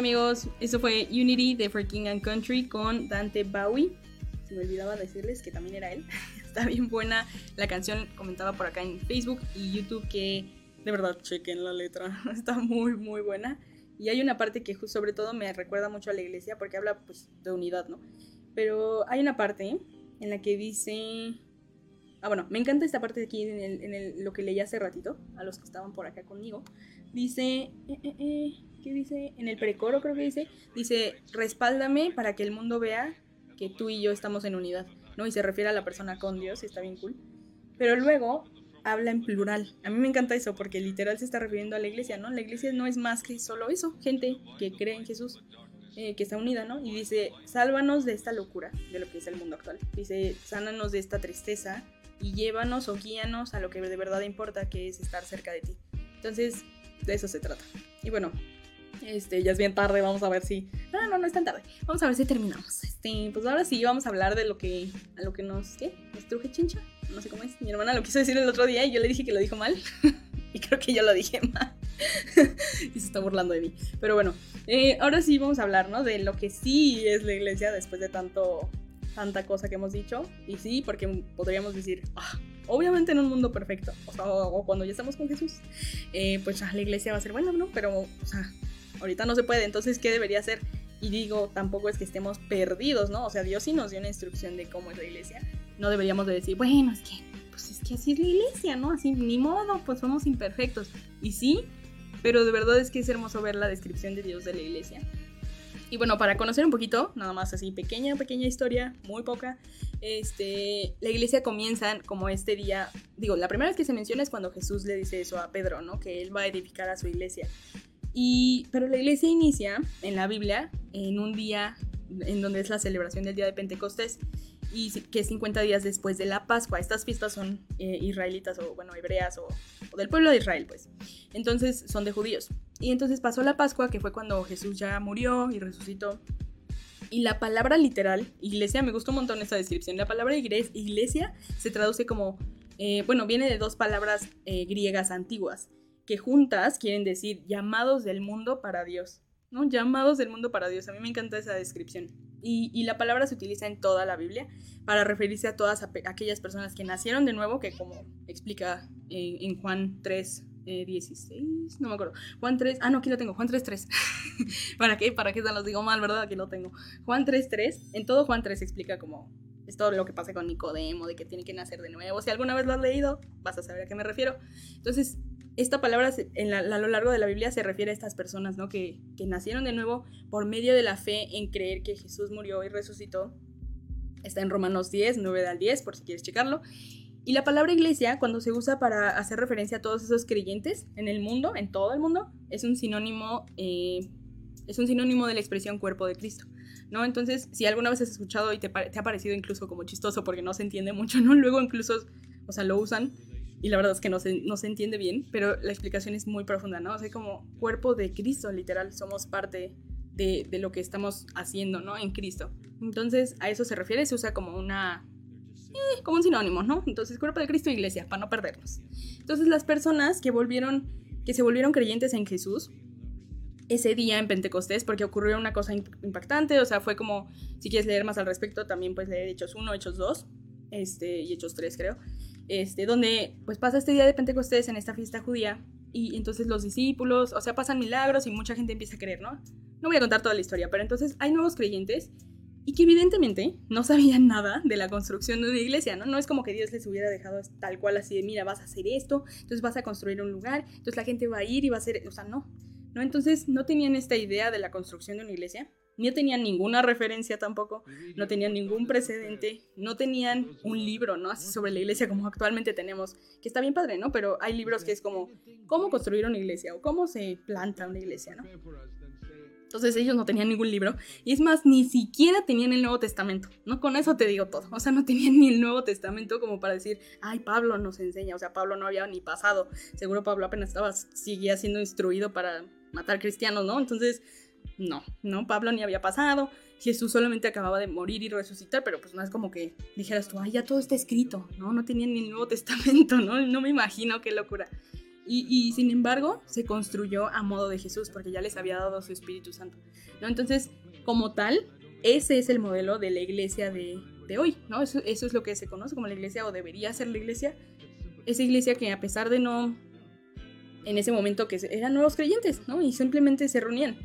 Amigos, eso fue Unity de For King and Country con Dante Bowie. Se me olvidaba decirles que también era él. Está bien buena la canción, comentaba por acá en Facebook y YouTube que de verdad chequen la letra. Está muy muy buena. Y hay una parte que sobre todo me recuerda mucho a la iglesia porque habla pues de unidad, ¿no? Pero hay una parte en la que dice... Ah, bueno, me encanta esta parte de aquí en, el, en el, lo que leí hace ratito, a los que estaban por acá conmigo. Dice... Eh, eh, eh, ¿Qué dice? En el precoro creo que dice. Dice, respáldame para que el mundo vea que tú y yo estamos en unidad, ¿no? Y se refiere a la persona con Dios, y está bien cool. Pero luego habla en plural. A mí me encanta eso porque literal se está refiriendo a la iglesia, ¿no? La iglesia no es más que solo eso, gente que cree en Jesús, eh, que está unida, ¿no? Y dice, sálvanos de esta locura, de lo que es el mundo actual. Dice, sánanos de esta tristeza y llévanos o guíanos a lo que de verdad importa, que es estar cerca de ti. Entonces, de eso se trata. Y bueno, este, ya es bien tarde, vamos a ver si. No, no, no es tan tarde. Vamos a ver si terminamos. Este, pues ahora sí vamos a hablar de lo que. A lo que nos. ¿Qué? ¿Nos truje chincha? No sé cómo es. Mi hermana lo quiso decir el otro día y yo le dije que lo dijo mal. y creo que yo lo dije mal. y se está burlando de mí. Pero bueno, eh, ahora sí vamos a hablar, ¿no? De lo que sí es la iglesia después de tanto. Tanta cosa que hemos dicho. Y sí, porque podríamos decir. Ah, obviamente en un mundo perfecto, o, cuando ya estamos con Jesús, eh, pues ya la iglesia va a ser buena, ¿no? Pero, o sea, ahorita no se puede, entonces, ¿qué debería hacer? Y digo, tampoco es que estemos perdidos, ¿no? O sea, Dios sí nos dio una instrucción de cómo es la iglesia. No deberíamos de decir, bueno, es que, pues es que así es la iglesia, ¿no? Así, ni modo, pues somos imperfectos. Y sí, pero de verdad es que es hermoso ver la descripción de Dios de la iglesia. Y bueno, para conocer un poquito, nada más así, pequeña, pequeña historia, muy poca, este, la iglesia comienza como este día, digo, la primera vez que se menciona es cuando Jesús le dice eso a Pedro, ¿no? Que él va a edificar a su iglesia. Y, pero la iglesia inicia en la Biblia en un día en donde es la celebración del día de Pentecostés y que es 50 días después de la Pascua. Estas fiestas son eh, israelitas o, bueno, hebreas o, del pueblo de Israel, pues. Entonces son de judíos. Y entonces pasó la Pascua, que fue cuando Jesús ya murió y resucitó. Y la palabra literal, iglesia, me gustó un montón esta descripción. La palabra iglesia se traduce como, eh, bueno, viene de dos palabras eh, griegas antiguas, que juntas quieren decir llamados del mundo para Dios. ¿no? Llamados del mundo para Dios. A mí me encanta esa descripción. Y, y la palabra se utiliza en toda la Biblia para referirse a todas aquellas personas que nacieron de nuevo, que como explica eh, en Juan 3, 16, eh, no me acuerdo. Juan 3, ah, no, aquí lo tengo, Juan 3, 3. ¿Para qué? ¿Para qué se los digo mal, verdad? Aquí lo tengo. Juan 3, 3, en todo Juan 3 explica como es todo lo que pasa con Nicodemo, de que tiene que nacer de nuevo. Si alguna vez lo has leído, vas a saber a qué me refiero. Entonces, esta palabra en a lo largo de la Biblia se refiere a estas personas, ¿no? Que, que nacieron de nuevo por medio de la fe en creer que Jesús murió y resucitó. Está en Romanos 10, 9 al 10, por si quieres checarlo. Y la palabra iglesia, cuando se usa para hacer referencia a todos esos creyentes en el mundo, en todo el mundo, es un sinónimo, eh, es un sinónimo de la expresión cuerpo de Cristo. ¿no? Entonces, si alguna vez has escuchado y te, te, ha parecido incluso como chistoso porque no se entiende mucho, ¿no? Luego incluso, o sea, lo usan y la verdad es que no se, no se entiende bien, pero la explicación es muy profunda, ¿no? O sea, como cuerpo de Cristo, literal, somos parte de, de lo que estamos haciendo, ¿no? En Cristo. Entonces, a eso se refiere, se usa como una eh, como un sinónimo, ¿no? Entonces, cuerpo de Cristo e iglesia, para no perdernos. Entonces, las personas que volvieron, que se volvieron creyentes en Jesús, ese día en Pentecostés, porque ocurrió una cosa impactante, o sea, fue como, si quieres leer más al respecto, también puedes leer Hechos 1, Hechos 2, este, y Hechos 3, creo, este, donde pues pasa este día de Pentecostés en esta fiesta judía, y entonces los discípulos, o sea, pasan milagros y mucha gente empieza a creer, ¿no? No voy a contar toda la historia, pero entonces hay nuevos creyentes y que evidentemente no sabían nada de la construcción de una iglesia, ¿no? No es como que Dios les hubiera dejado tal cual así de, mira, vas a hacer esto, entonces vas a construir un lugar, entonces la gente va a ir y va a hacer, o sea, no, ¿no? Entonces no tenían esta idea de la construcción de una iglesia, no tenían ninguna referencia tampoco, no tenían ningún precedente, no tenían un libro, ¿no? Así sobre la iglesia como actualmente tenemos, que está bien padre, ¿no? Pero hay libros que es como, ¿cómo construir una iglesia? o cómo se planta una iglesia, ¿no? Entonces ellos no tenían ningún libro. Y es más, ni siquiera tenían el Nuevo Testamento. ¿no? Con eso te digo todo. O sea, no tenían ni el Nuevo Testamento como para decir, ay, Pablo nos enseña. O sea, Pablo no había ni pasado. Seguro Pablo apenas estaba, seguía siendo instruido para matar cristianos, ¿no? Entonces, no, no, Pablo ni había pasado. Jesús solamente acababa de morir y resucitar, pero pues no es como que dijeras tú, ay, ya todo está escrito, ¿no? No tenían ni el Nuevo Testamento, ¿no? No me imagino qué locura. Y, y, sin embargo, se construyó a modo de Jesús, porque ya les había dado su Espíritu Santo. ¿no? Entonces, como tal, ese es el modelo de la iglesia de, hoy, ¿no? Eso, eso, es lo que se conoce como la iglesia, o debería ser la iglesia. Esa iglesia que a pesar de no, en ese momento que eran nuevos creyentes, ¿no? Y simplemente se reunían.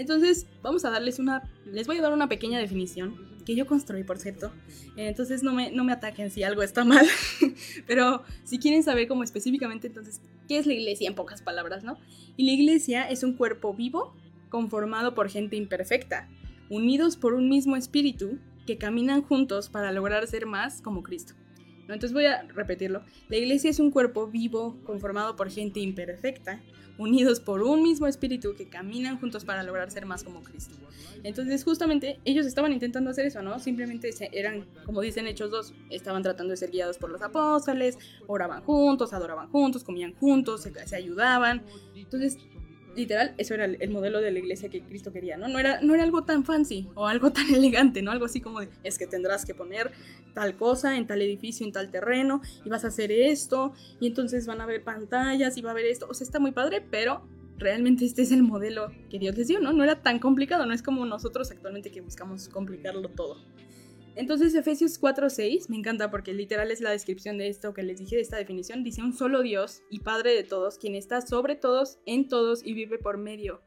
Entonces, vamos a darles una, les voy a dar una pequeña definición que yo construí, por cierto. Entonces no me, no me ataquen si algo está mal. Pero si quieren saber como específicamente, entonces, ¿qué es la iglesia en pocas palabras, no? Y la iglesia es un cuerpo vivo conformado por gente imperfecta, unidos por un mismo espíritu que caminan juntos para lograr ser más como Cristo. Entonces voy a repetirlo. La iglesia es un cuerpo vivo conformado por gente imperfecta, unidos por un mismo espíritu que caminan juntos para lograr ser más como Cristo. Entonces, justamente, ellos estaban intentando hacer eso, ¿no? Simplemente eran, como dicen Hechos 2, estaban tratando de ser guiados por los apóstoles, oraban juntos, adoraban juntos, comían juntos, se, se ayudaban. Entonces, literal, eso era el, modelo de la iglesia que Cristo quería, ¿no? No era, no era algo tan fancy o algo tan elegante, ¿no? Algo así como es que tendrás que poner tal cosa en tal edificio, en tal terreno, y vas a hacer esto, y entonces van a ver pantallas, y va a haber esto. O sea, está muy padre, pero realmente este es el modelo que Dios les dio, ¿no? No era tan complicado, no es como nosotros actualmente que buscamos complicarlo todo. Entonces Efesios 4:6 me encanta porque literal es la descripción de esto que les dije de esta definición. Dice un solo Dios y Padre de todos, quien está sobre todos, en todos y vive por medio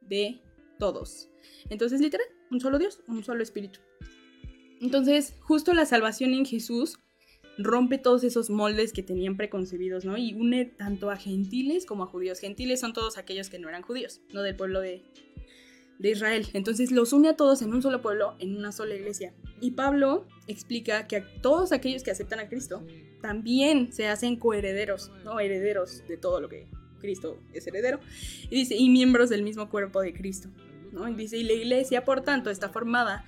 de todos. Entonces literal, un solo Dios, un solo Espíritu. Entonces justo la salvación en Jesús rompe todos esos moldes que tenían preconcebidos, ¿no? Y une tanto a gentiles como a judíos. Gentiles son todos aquellos que no eran judíos, no del pueblo de, de Israel. Entonces los une a todos en un solo pueblo, en una sola iglesia. Y Pablo explica que a todos aquellos que aceptan a Cristo también se hacen coherederos, ¿no? Herederos de todo lo que Cristo es heredero. Y dice, y miembros del mismo cuerpo de Cristo, ¿no? Y dice, y la iglesia, por tanto, está formada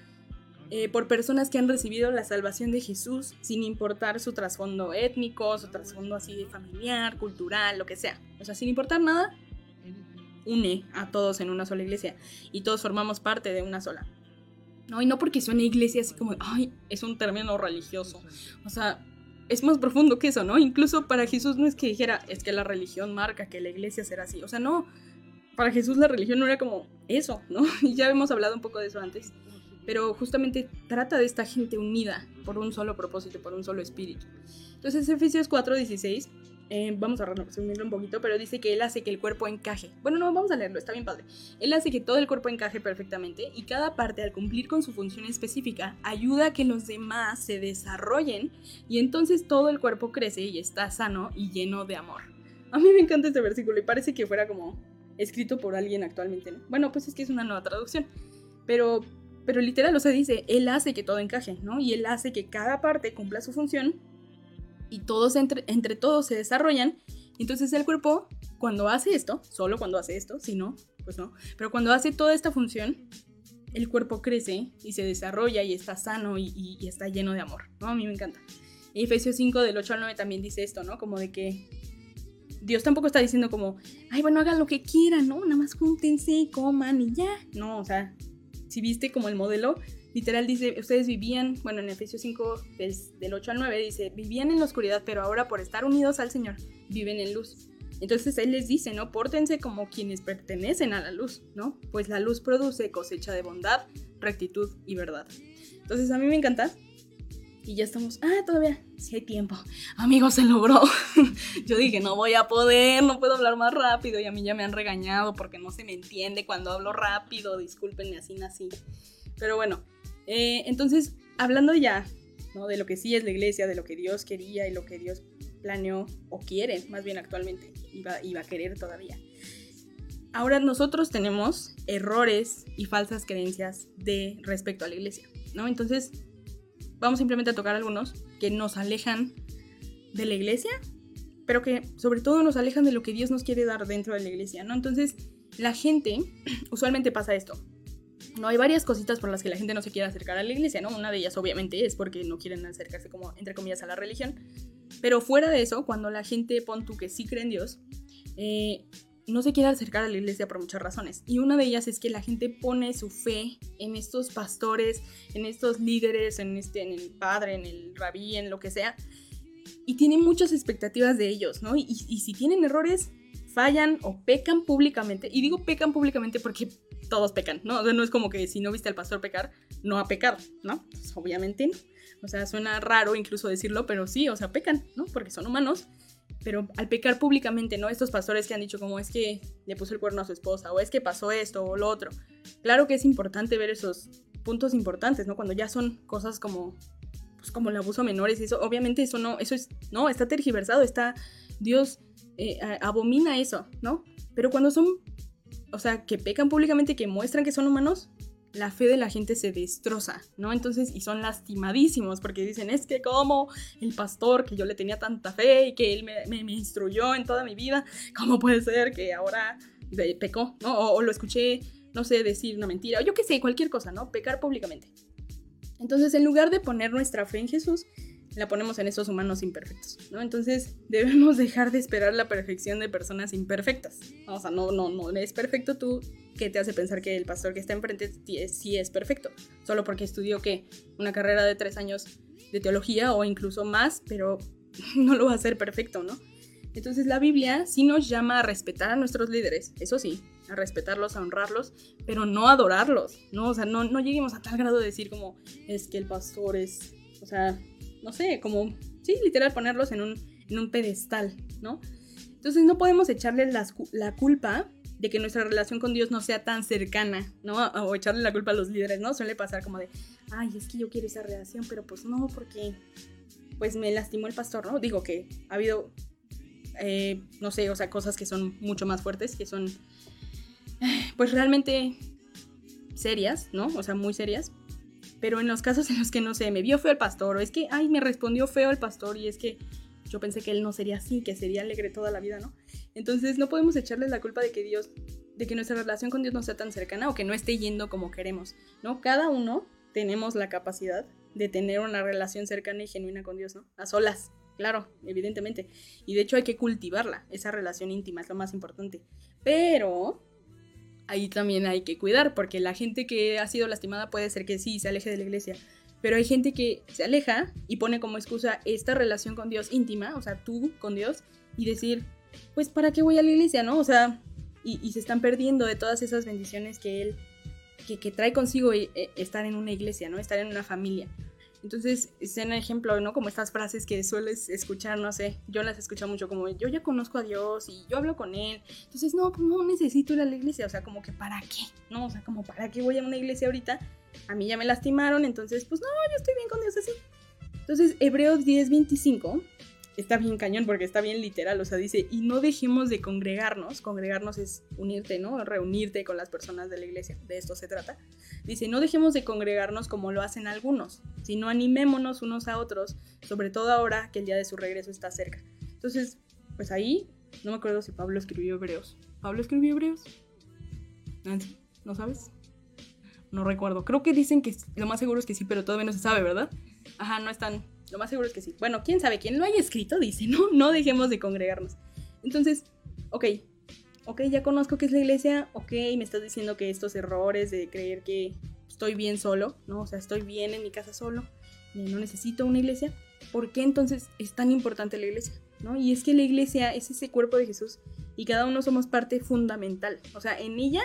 eh, por personas que han recibido la salvación de Jesús sin importar su trasfondo étnico, su trasfondo así de familiar, cultural, lo que sea. O sea, sin importar nada, une a todos en una sola iglesia y todos formamos parte de una sola. ¿no? Y no porque una iglesia así como, ay, es un término religioso. O sea, es más profundo que eso, ¿no? Incluso para Jesús no es que dijera, es que la religión marca que la iglesia será así. O sea, no, para Jesús la religión no era como eso, ¿no? Y ya hemos hablado un poco de eso antes. Pero justamente trata de esta gente unida por un solo propósito, por un solo espíritu. Entonces, Efesios 4:16 eh, vamos a resumirlo un poquito, pero dice que él hace que el cuerpo encaje. Bueno, no, vamos a leerlo, está bien padre. Él hace que todo el cuerpo encaje perfectamente y cada parte al cumplir con su función específica ayuda a que los demás se desarrollen y entonces todo el cuerpo crece y está sano y lleno de amor. A mí me encanta este versículo y parece que fuera como escrito por alguien actualmente. ¿no? Bueno, pues es que es una nueva traducción, pero, pero literal, o sea, dice, él hace que todo encaje, ¿no? Y él hace que cada parte cumpla su función y todos entre, entre todos se desarrollan. Entonces el cuerpo, cuando hace esto, solo cuando hace esto, si no, pues no, pero cuando hace toda esta función, el cuerpo crece y se desarrolla y está sano y, está lleno de amor, ¿no? A mí me encanta. Efesios 5 del 8 al 9 también dice esto, ¿no? Como de que Dios tampoco está diciendo como, ay, bueno, hagan lo que quieran, ¿no? Nada más júntense, coman y ya. No, o sea, si viste como el modelo, literal dice, ustedes vivían, bueno, en Efesios 5, del 8 al 9, dice, vivían en la oscuridad, pero ahora por estar unidos al Señor, viven en luz. Entonces Él les dice, ¿no? Pórtense como quienes pertenecen a la luz, ¿no? Pues la luz produce cosecha de bondad, rectitud y verdad. Entonces a mí me encanta. Y ya estamos, ah, todavía, sí hay tiempo. Amigos, se logró. Yo dije, no voy a poder, no puedo hablar más rápido. Y a mí ya me han regañado porque no se me entiende cuando hablo rápido. Discúlpenme, así nací. Pero bueno, eh, entonces, hablando ya de lo que sí es la iglesia, de lo que Dios quería y lo que Dios planeó o quiere, más bien actualmente, y va, a querer todavía. Ahora nosotros tenemos errores y falsas creencias de respecto a la iglesia, ¿no? Entonces, vamos simplemente a tocar algunos que nos alejan de la iglesia, pero que sobre todo nos alejan de lo que Dios nos quiere dar dentro de la iglesia, ¿no? Entonces, la gente, usualmente pasa esto, no hay varias cositas por las que la gente no se quiere acercar a la iglesia, ¿no? Una de ellas obviamente es porque no quieren acercarse como, entre comillas, a la religión. Pero fuera de eso, cuando la gente pon tú que sí cree en Dios, eh, no se quiere acercar a la iglesia por muchas razones. Y una de ellas es que la gente pone su fe en estos pastores, en estos líderes, en, este, en el padre, en el rabí, en lo que sea. Y tiene muchas expectativas de ellos, ¿no? Y, y si tienen errores, fallan o pecan públicamente, y digo pecan públicamente porque todos pecan, ¿no? O no es como que si no viste al pastor pecar, no ha pecado, ¿no? Pues obviamente no. O sea, suena raro incluso decirlo, pero sí, o sea, pecan, ¿no? Porque son humanos. Pero al pecar públicamente, ¿no? Estos pastores que han dicho como es que le puso el cuerno a su esposa, o es que pasó esto o lo otro. Claro que es importante ver esos puntos importantes, ¿no? Cuando ya son cosas como, pues como el abuso a menores eso, obviamente eso no, eso es, no, está tergiversado, está, Dios eh, abomina eso, ¿no? Pero cuando son, o sea, que pecan públicamente, que muestran que son humanos, la fe de la gente se destroza, ¿no? Entonces, y son lastimadísimos porque dicen, es que como el pastor que yo le tenía tanta fe y que él me, me, instruyó en toda mi vida, ¿cómo puede ser que ahora pecó, ¿no? O, o, lo escuché, no sé, decir una mentira, o yo qué sé, cualquier cosa, ¿no? Pecar públicamente. Entonces, en lugar de poner nuestra fe en Jesús, la ponemos en esos humanos imperfectos, ¿no? Entonces debemos dejar de esperar la perfección de personas imperfectas. O sea, no, no, no es perfecto tú que te hace pensar que el pastor que está enfrente sí es perfecto, solo porque estudió que una carrera de tres años de teología o incluso más, pero no lo va a hacer perfecto, ¿no? Entonces la Biblia sí nos llama a respetar a nuestros líderes, eso sí, a respetarlos, a honrarlos, pero no adorarlos, ¿no? O sea, no, no lleguemos a tal grado de decir como es que el pastor es, o sea, no sé, como, sí, literal, ponerlos en un, en un pedestal, ¿no? Entonces no podemos echarle la culpa de que nuestra relación con Dios no sea tan cercana, ¿no? O echarle la culpa a los líderes, ¿no? Suele pasar como de, ay, es que yo quiero esa relación, pero pues no, porque pues me lastimó el pastor, ¿no? Digo que ha habido, eh, no sé, o sea, cosas que son mucho más fuertes, que son, pues realmente serias, ¿no? O sea, muy serias, pero en los casos en los que no sé, me vio feo el pastor, o es que, ay, me respondió feo el pastor, y es que yo pensé que él no sería así, que sería alegre toda la vida, ¿no? Entonces no podemos echarle la culpa de que Dios, de que nuestra relación con Dios no sea tan cercana o que no esté yendo como queremos, ¿no? Cada uno tenemos la capacidad de tener una relación cercana y genuina con Dios, ¿no? A solas, claro, evidentemente. Y de hecho hay que cultivarla, esa relación íntima es lo más importante. Pero ahí también hay que cuidar, porque la gente que ha sido lastimada puede ser que sí, se aleje de la iglesia, pero hay gente que se aleja y pone como excusa esta relación con Dios íntima, o sea, tú con Dios, y decir, pues, ¿para qué voy a la iglesia, no? O sea, y, se están perdiendo de todas esas bendiciones que Él, que, trae consigo eh, estar en una iglesia, ¿no? Estar en una familia. Entonces, es un ejemplo, ¿no? Como estas frases que sueles escuchar, no sé, yo las escucho mucho como, yo ya conozco a Dios y yo hablo con Él. Entonces, no, pues no necesito ir a la iglesia, o sea, como que ¿para qué? ¿No? O sea, como ¿para qué voy a una iglesia ahorita? A mí ya me lastimaron, entonces, pues no, yo estoy bien con Dios así. Entonces, Hebreos 10:25 está bien cañón porque está bien literal, o sea, dice, y no dejemos de congregarnos, congregarnos es unirte, ¿no? Reunirte con las personas de la iglesia, de esto se trata. Dice, no dejemos de congregarnos como lo hacen algunos, sino animémonos unos a otros, sobre todo ahora que el día de su regreso está cerca. Entonces, pues ahí, no me acuerdo si Pablo escribió Hebreos. ¿Pablo escribió Hebreos? Nancy, ¿no sabes? No recuerdo. Creo que dicen que lo más seguro es que sí, pero todavía no se sabe, ¿verdad? Ajá, no están lo más seguro es que sí. Bueno, quién sabe, quién lo haya escrito dice, no, no dejemos de congregarnos. Entonces, ok, ok, ya conozco que es la iglesia, ok, me estás diciendo que estos errores de creer que estoy bien solo, ¿no? O sea, estoy bien en mi casa solo, no necesito una iglesia. ¿Por qué entonces es tan importante la iglesia? ¿No? Y es que la iglesia es ese cuerpo de Jesús y cada uno somos parte fundamental. O sea, en ella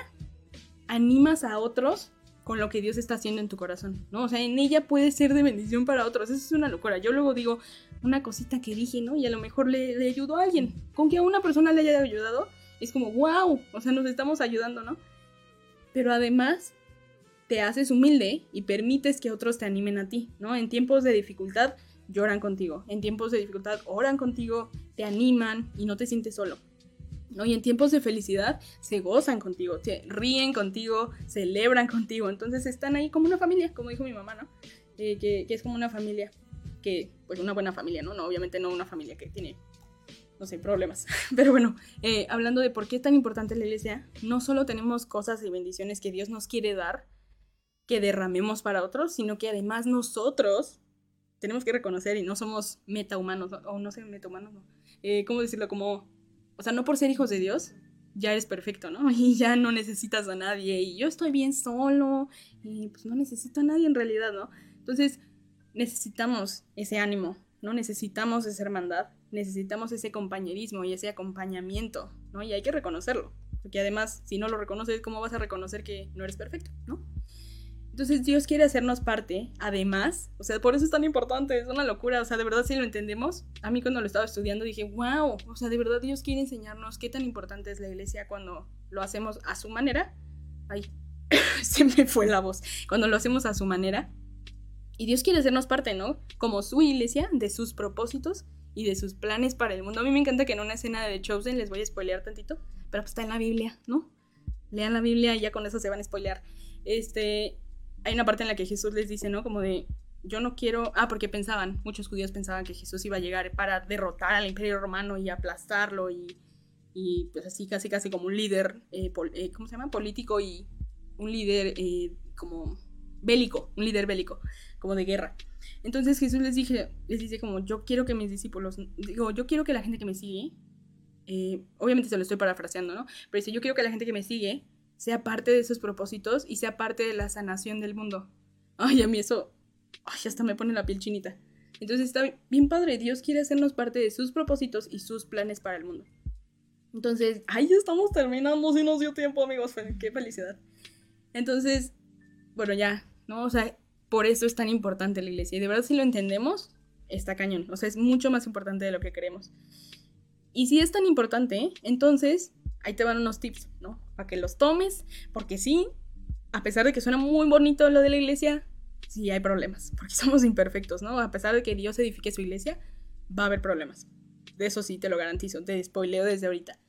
animas a otros con lo que Dios está haciendo en tu corazón, ¿no? O sea, en ella puede ser de bendición para otros. Eso es una locura. Yo luego digo una cosita que dije, ¿no? Y a lo mejor le, le ayudó a alguien. Con que a una persona le haya ayudado, es como, wow, o sea, nos estamos ayudando, ¿no? Pero además, te haces humilde y permites que otros te animen a ti, ¿no? En tiempos de dificultad, lloran contigo. En tiempos de dificultad, oran contigo, te animan y no te sientes solo. ¿No? Y en tiempos de felicidad se gozan contigo, se ríen contigo, celebran contigo. Entonces están ahí como una familia, como dijo mi mamá, ¿no? Eh, que, es como una familia, que, pues una buena familia, ¿no? no obviamente no una familia que tiene, no sé, problemas. Pero bueno, eh, hablando de por qué es tan importante la iglesia, no solo tenemos cosas y bendiciones que Dios nos quiere dar, que derramemos para otros, sino que además nosotros tenemos que reconocer y no somos metahumanos, o no sé, metahumanos, no. Eh, ¿Cómo decirlo? Como o sea, no por ser hijos de Dios, ya eres perfecto, ¿no? Y ya no necesitas a nadie. Y yo estoy bien solo. Y pues no necesito a nadie en realidad, ¿no? Entonces, necesitamos ese ánimo, ¿no? Necesitamos esa hermandad. Necesitamos ese compañerismo y ese acompañamiento ¿no? Y hay que reconocerlo. Porque además, si no lo reconoces, ¿cómo vas a reconocer que no eres perfecto, ¿no? Entonces Dios quiere hacernos parte, además, o sea, por eso es tan importante, es una locura, o sea, de verdad si lo entendemos, a mí cuando lo estaba estudiando dije, wow, o sea, de verdad Dios quiere enseñarnos qué tan importante es la iglesia cuando lo hacemos a su manera. Ay, se me fue la voz, cuando lo hacemos a su manera. Y Dios quiere hacernos parte, ¿no? Como su iglesia, de sus propósitos y de sus planes para el mundo. A mí me encanta que en una escena de Chosen, les voy a spoilear tantito, pero pues está en la Biblia, ¿no? Lean la Biblia y ya con eso se van a spoilear. Este, hay una parte en la que Jesús les dice, ¿no? Como de, yo no quiero, ah, porque pensaban, muchos judíos pensaban que Jesús iba a llegar para derrotar al imperio romano y aplastarlo y, y pues así casi casi como un líder, eh, eh, ¿cómo se llama? Político y un líder eh, como bélico, un líder bélico, como de guerra. Entonces Jesús les, dije, les dice como, yo quiero que mis discípulos, digo, yo quiero que la gente que me sigue, obviamente se lo estoy parafraseando, ¿no? Pero dice, yo quiero que la gente que me sigue sea parte de esos propósitos y sea parte de la sanación del mundo. Ay, a mí eso, ay, hasta me pone la piel chinita. Entonces está bien padre, Dios quiere hacernos parte de sus propósitos y sus planes para el mundo. Entonces, ya estamos terminando, si nos dio tiempo, amigos, qué felicidad. Entonces, bueno, ya, ¿no? O sea, por eso es tan importante la iglesia. Y de verdad, si lo entendemos, está cañón. O sea, es mucho más importante de lo que creemos. Y si es tan importante, entonces ahí te van unos tips, ¿no? Para que los tomes, porque sí, a pesar de que suena muy bonito lo de la iglesia, sí hay problemas, porque somos imperfectos, ¿no? A pesar de que Dios edifique su iglesia, va a haber problemas. De eso sí te lo garantizo, te spoileo desde ahorita.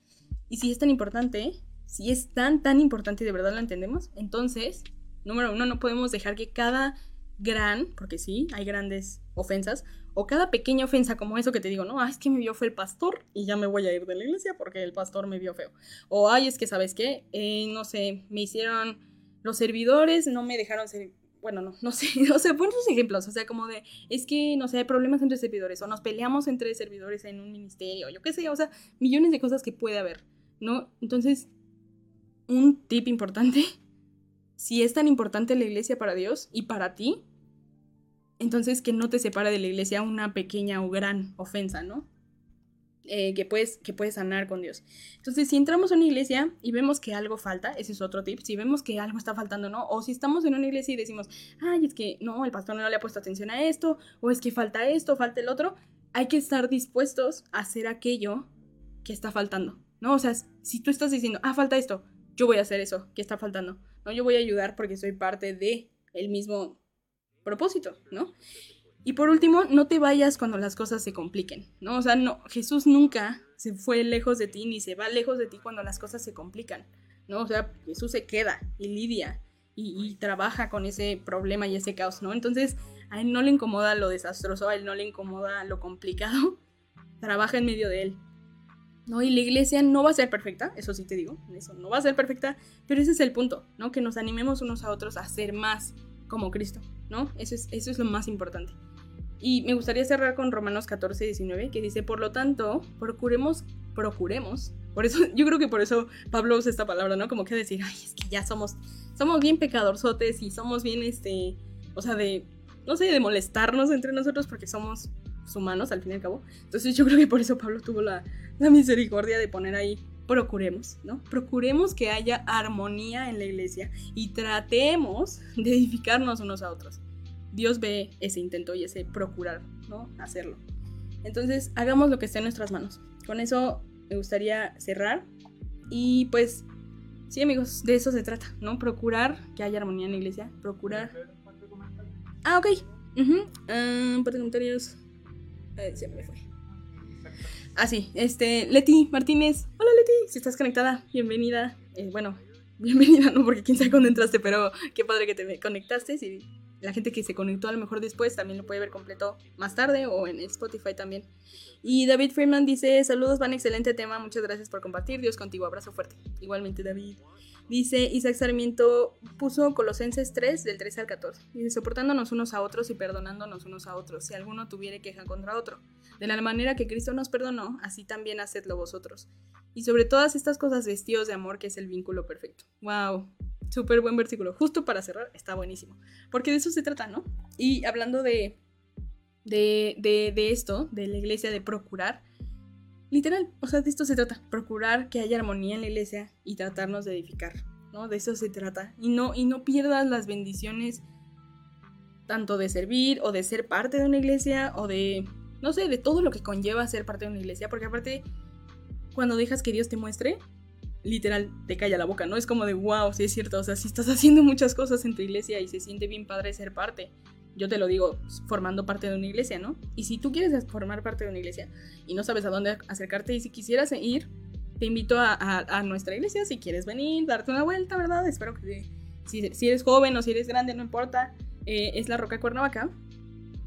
Y si es tan importante, si es tan, tan importante y de verdad lo entendemos, entonces, número uno, no podemos dejar que cada gran, porque sí, hay grandes ofensas, o cada pequeña ofensa como eso que te digo, no, ah, es que me vio fue el pastor y ya me voy a ir de la iglesia porque el pastor me vio feo. O, ay, es que, ¿sabes qué? Eh, no sé, me hicieron los servidores, no me dejaron ser, bueno, no, no sé, o sea, sus ejemplos, o sea, como de, es que, no sé, hay problemas entre servidores, o nos peleamos entre servidores en un ministerio, yo qué sé, o sea, millones de cosas que puede haber, ¿no? Entonces, un tip importante, si es tan importante la iglesia para Dios y para ti, entonces que no te separe de la iglesia una pequeña o gran ofensa, ¿no? Eh, que, puedes, que puedes sanar con Dios. Entonces, si entramos a una iglesia y vemos que algo falta, ese es otro tip, si vemos que algo está faltando, ¿no? O si estamos en una iglesia y decimos, ay, es que no, el pastor no le ha puesto atención a esto, o es que falta esto, falta el otro, hay que estar dispuestos a hacer aquello que está faltando, ¿no? O sea, si tú estás diciendo, ah, falta esto, yo voy a hacer eso que está faltando, ¿no? Yo voy a ayudar porque soy parte de el mismo propósito, ¿no? Y por último, no te vayas cuando las cosas se compliquen, ¿no? O sea, no, Jesús nunca se fue lejos de ti ni se va lejos de ti cuando las cosas se complican, ¿no? O sea, Jesús se queda y lidia y, trabaja con ese problema y ese caos, ¿no? Entonces, a él no le incomoda lo desastroso, a él no le incomoda lo complicado, trabaja en medio de él. ¿No? Y la iglesia no va a ser perfecta, eso sí te digo, eso no va a ser perfecta, pero ese es el punto, ¿no? Que nos animemos unos a otros a ser más como Cristo, ¿no? Eso es, eso es lo más importante. Y me gustaría cerrar con Romanos 14, 19, que dice, por lo tanto, procuremos, procuremos, por eso, yo creo que por eso Pablo usa esta palabra, ¿no? Como que decir, ay, es que ya somos, somos bien pecadorzotes y somos bien, este, o sea, de, no sé, de molestarnos entre nosotros porque somos humanos al fin y al cabo. Entonces yo creo que por eso Pablo tuvo la, la misericordia de poner ahí procuremos, ¿no? Procuremos que haya armonía en la iglesia y tratemos de edificarnos unos a otros. Dios ve ese intento y ese procurar, ¿no? Hacerlo. Entonces, hagamos lo que esté en nuestras manos. Con eso me gustaría cerrar. Y pues, sí, amigos, de eso se trata, ¿no? Procurar que haya armonía en la iglesia. Procurar. Ah, ok. Uh comentarios. Se me fue. Ah, sí, este, Leti Martínez. Hola Leti, si estás conectada, bienvenida. Eh, bueno, bienvenida, no porque quién sabe cuándo entraste, pero qué padre que te conectaste. Si la gente que se conectó a lo mejor después también lo puede ver completo más tarde o en Spotify también. Y David Freeman dice, saludos, van, excelente tema, muchas gracias por compartir, Dios contigo, abrazo fuerte. Igualmente David. Dice Isaac Sarmiento, puso Colosenses 3 del 13 al 14. Dice, soportándonos unos a otros y perdonándonos unos a otros, si alguno tuviere queja contra otro. De la manera que Cristo nos perdonó, así también hacedlo vosotros. Y sobre todas estas cosas vestidos de amor, que es el vínculo perfecto. ¡Wow! Súper buen versículo. Justo para cerrar, está buenísimo. Porque de eso se trata, ¿no? Y hablando de, de, de, de esto, de la iglesia, de procurar, literal, o sea, de esto se trata, procurar que haya armonía en la iglesia y tratarnos de edificar, ¿no? De eso se trata. Y no, y no pierdas las bendiciones tanto de servir o de ser parte de una iglesia o de, no sé, de todo lo que conlleva ser parte de una iglesia, porque aparte, cuando dejas que Dios te muestre, literal, te calla la boca, ¿no? Es como de, wow, sí es cierto, o sea, si estás haciendo muchas cosas en tu iglesia y se siente bien padre ser parte. Yo te lo digo, formando parte de una iglesia, ¿no? Y si tú quieres formar parte de una iglesia y no sabes a dónde acercarte y si quisieras ir, te invito a, nuestra iglesia si quieres venir, darte una vuelta, ¿verdad? Espero que si, si eres joven o si eres grande, no importa. Eh, es la Roca Cuernavaca.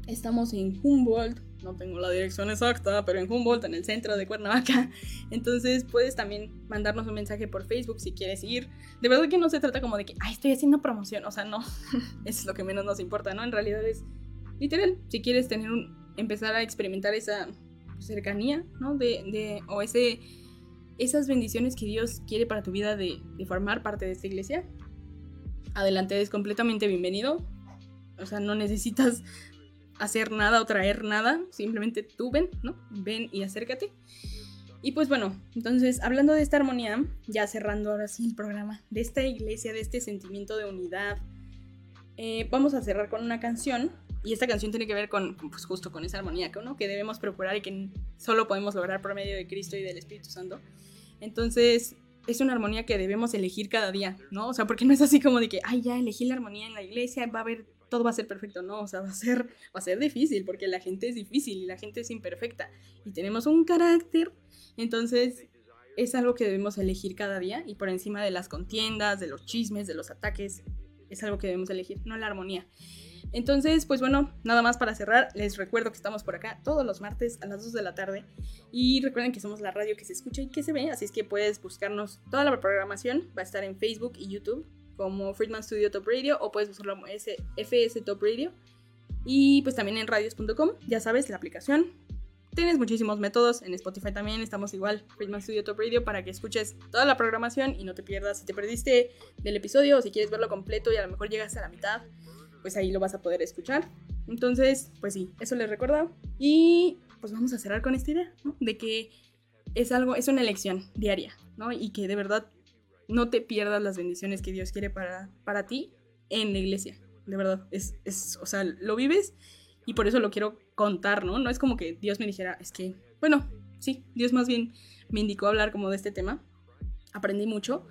Estamos en Humboldt, no tengo la dirección exacta, pero en Humboldt, en el centro de Cuernavaca. Entonces puedes también mandarnos un mensaje por Facebook si quieres ir. De verdad que no se trata como de que, ay, estoy haciendo promoción. O sea, no, es lo que menos nos importa, ¿no? En realidad es literal, si quieres tener un, empezar a experimentar esa cercanía, ¿no? De, de, o ese, esas bendiciones que Dios quiere para tu vida de, de formar parte de esta iglesia. Adelante, es completamente bienvenido. O sea, no necesitas hacer nada o traer nada, simplemente tú ven, ¿no? Ven y acércate. Y pues bueno, entonces hablando de esta armonía, ya cerrando ahora sí el programa, de esta iglesia, de este sentimiento de unidad, eh, vamos a cerrar con una canción. Y esta canción tiene que ver con, pues justo con esa armonía ¿no? que debemos procurar y que solo podemos lograr por medio de Cristo y del Espíritu Santo. Entonces, es una armonía que debemos elegir cada día, ¿no? O sea, porque no es así como de que, ay, ya elegí la armonía en la iglesia, va a haber todo va a ser perfecto, no, o sea, va a ser, va a ser difícil porque la gente es difícil y la gente es imperfecta y tenemos un carácter, entonces es algo que debemos elegir cada día y por encima de las contiendas, de los chismes, de los ataques, es algo que debemos elegir, no la armonía. Entonces, pues bueno, nada más para cerrar, les recuerdo que estamos por acá todos los martes a las 2 de la tarde y recuerden que somos la radio que se escucha y que se ve, así es que puedes buscarnos toda la programación, va a estar en Facebook y YouTube como Friedman Studio Top Radio o puedes buscarlo como FS Top Radio. Y pues también en radios.com, ya sabes, la aplicación. Tienes muchísimos métodos, en Spotify también estamos igual, Friedman Studio Top Radio, para que escuches toda la programación y no te pierdas. Si te perdiste del episodio o si quieres verlo completo y a lo mejor llegas a la mitad, pues ahí lo vas a poder escuchar. Entonces, pues sí, eso les recuerdo. Y pues vamos a cerrar con esta idea, ¿no? De que es algo, es una elección diaria, ¿no? Y que de verdad no te pierdas las bendiciones que Dios quiere para, para ti en la iglesia. De verdad, es, es, o sea, lo vives y por eso lo quiero contar, ¿no? No es como que Dios me dijera, es que, bueno, sí, Dios más bien me indicó hablar como de este tema. Aprendí mucho,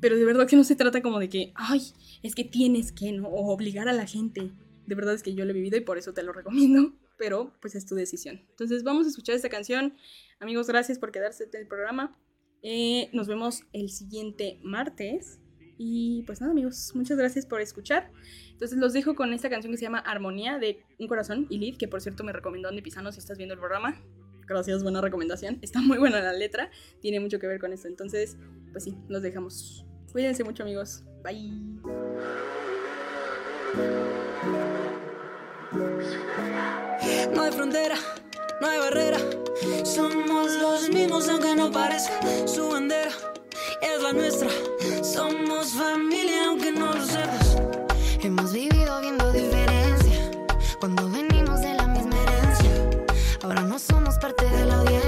pero de verdad que no se trata como de que, ay, es que tienes que, ¿no? O obligar a la gente. De verdad es que yo lo he vivido y por eso te lo recomiendo, pero pues es tu decisión. Entonces vamos a escuchar esta canción. Amigos, gracias por quedarse en el programa. Eh, nos vemos el siguiente martes. Y pues nada, amigos, muchas gracias por escuchar. Entonces los dejo con esta canción que se llama Armonía de Un Corazón y Liv, que por cierto me recomendó Andy Pisano si estás viendo el programa. Gracias, buena recomendación. Está muy buena la letra, tiene mucho que ver con esto. Entonces, pues sí, los dejamos. Cuídense mucho, amigos. Bye. No hay frontera no hay barrera. Somos los mismos aunque no parezca. Su bandera es la nuestra. Somos familia aunque no lo sepas. Hemos vivido viendo diferencia. Cuando venimos de la misma herencia. Ahora no somos parte de la audiencia.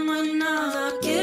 when I get.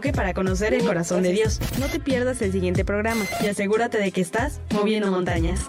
para conocer el corazón de Dios. No te pierdas el siguiente programa y asegúrate de que estás moviendo montañas.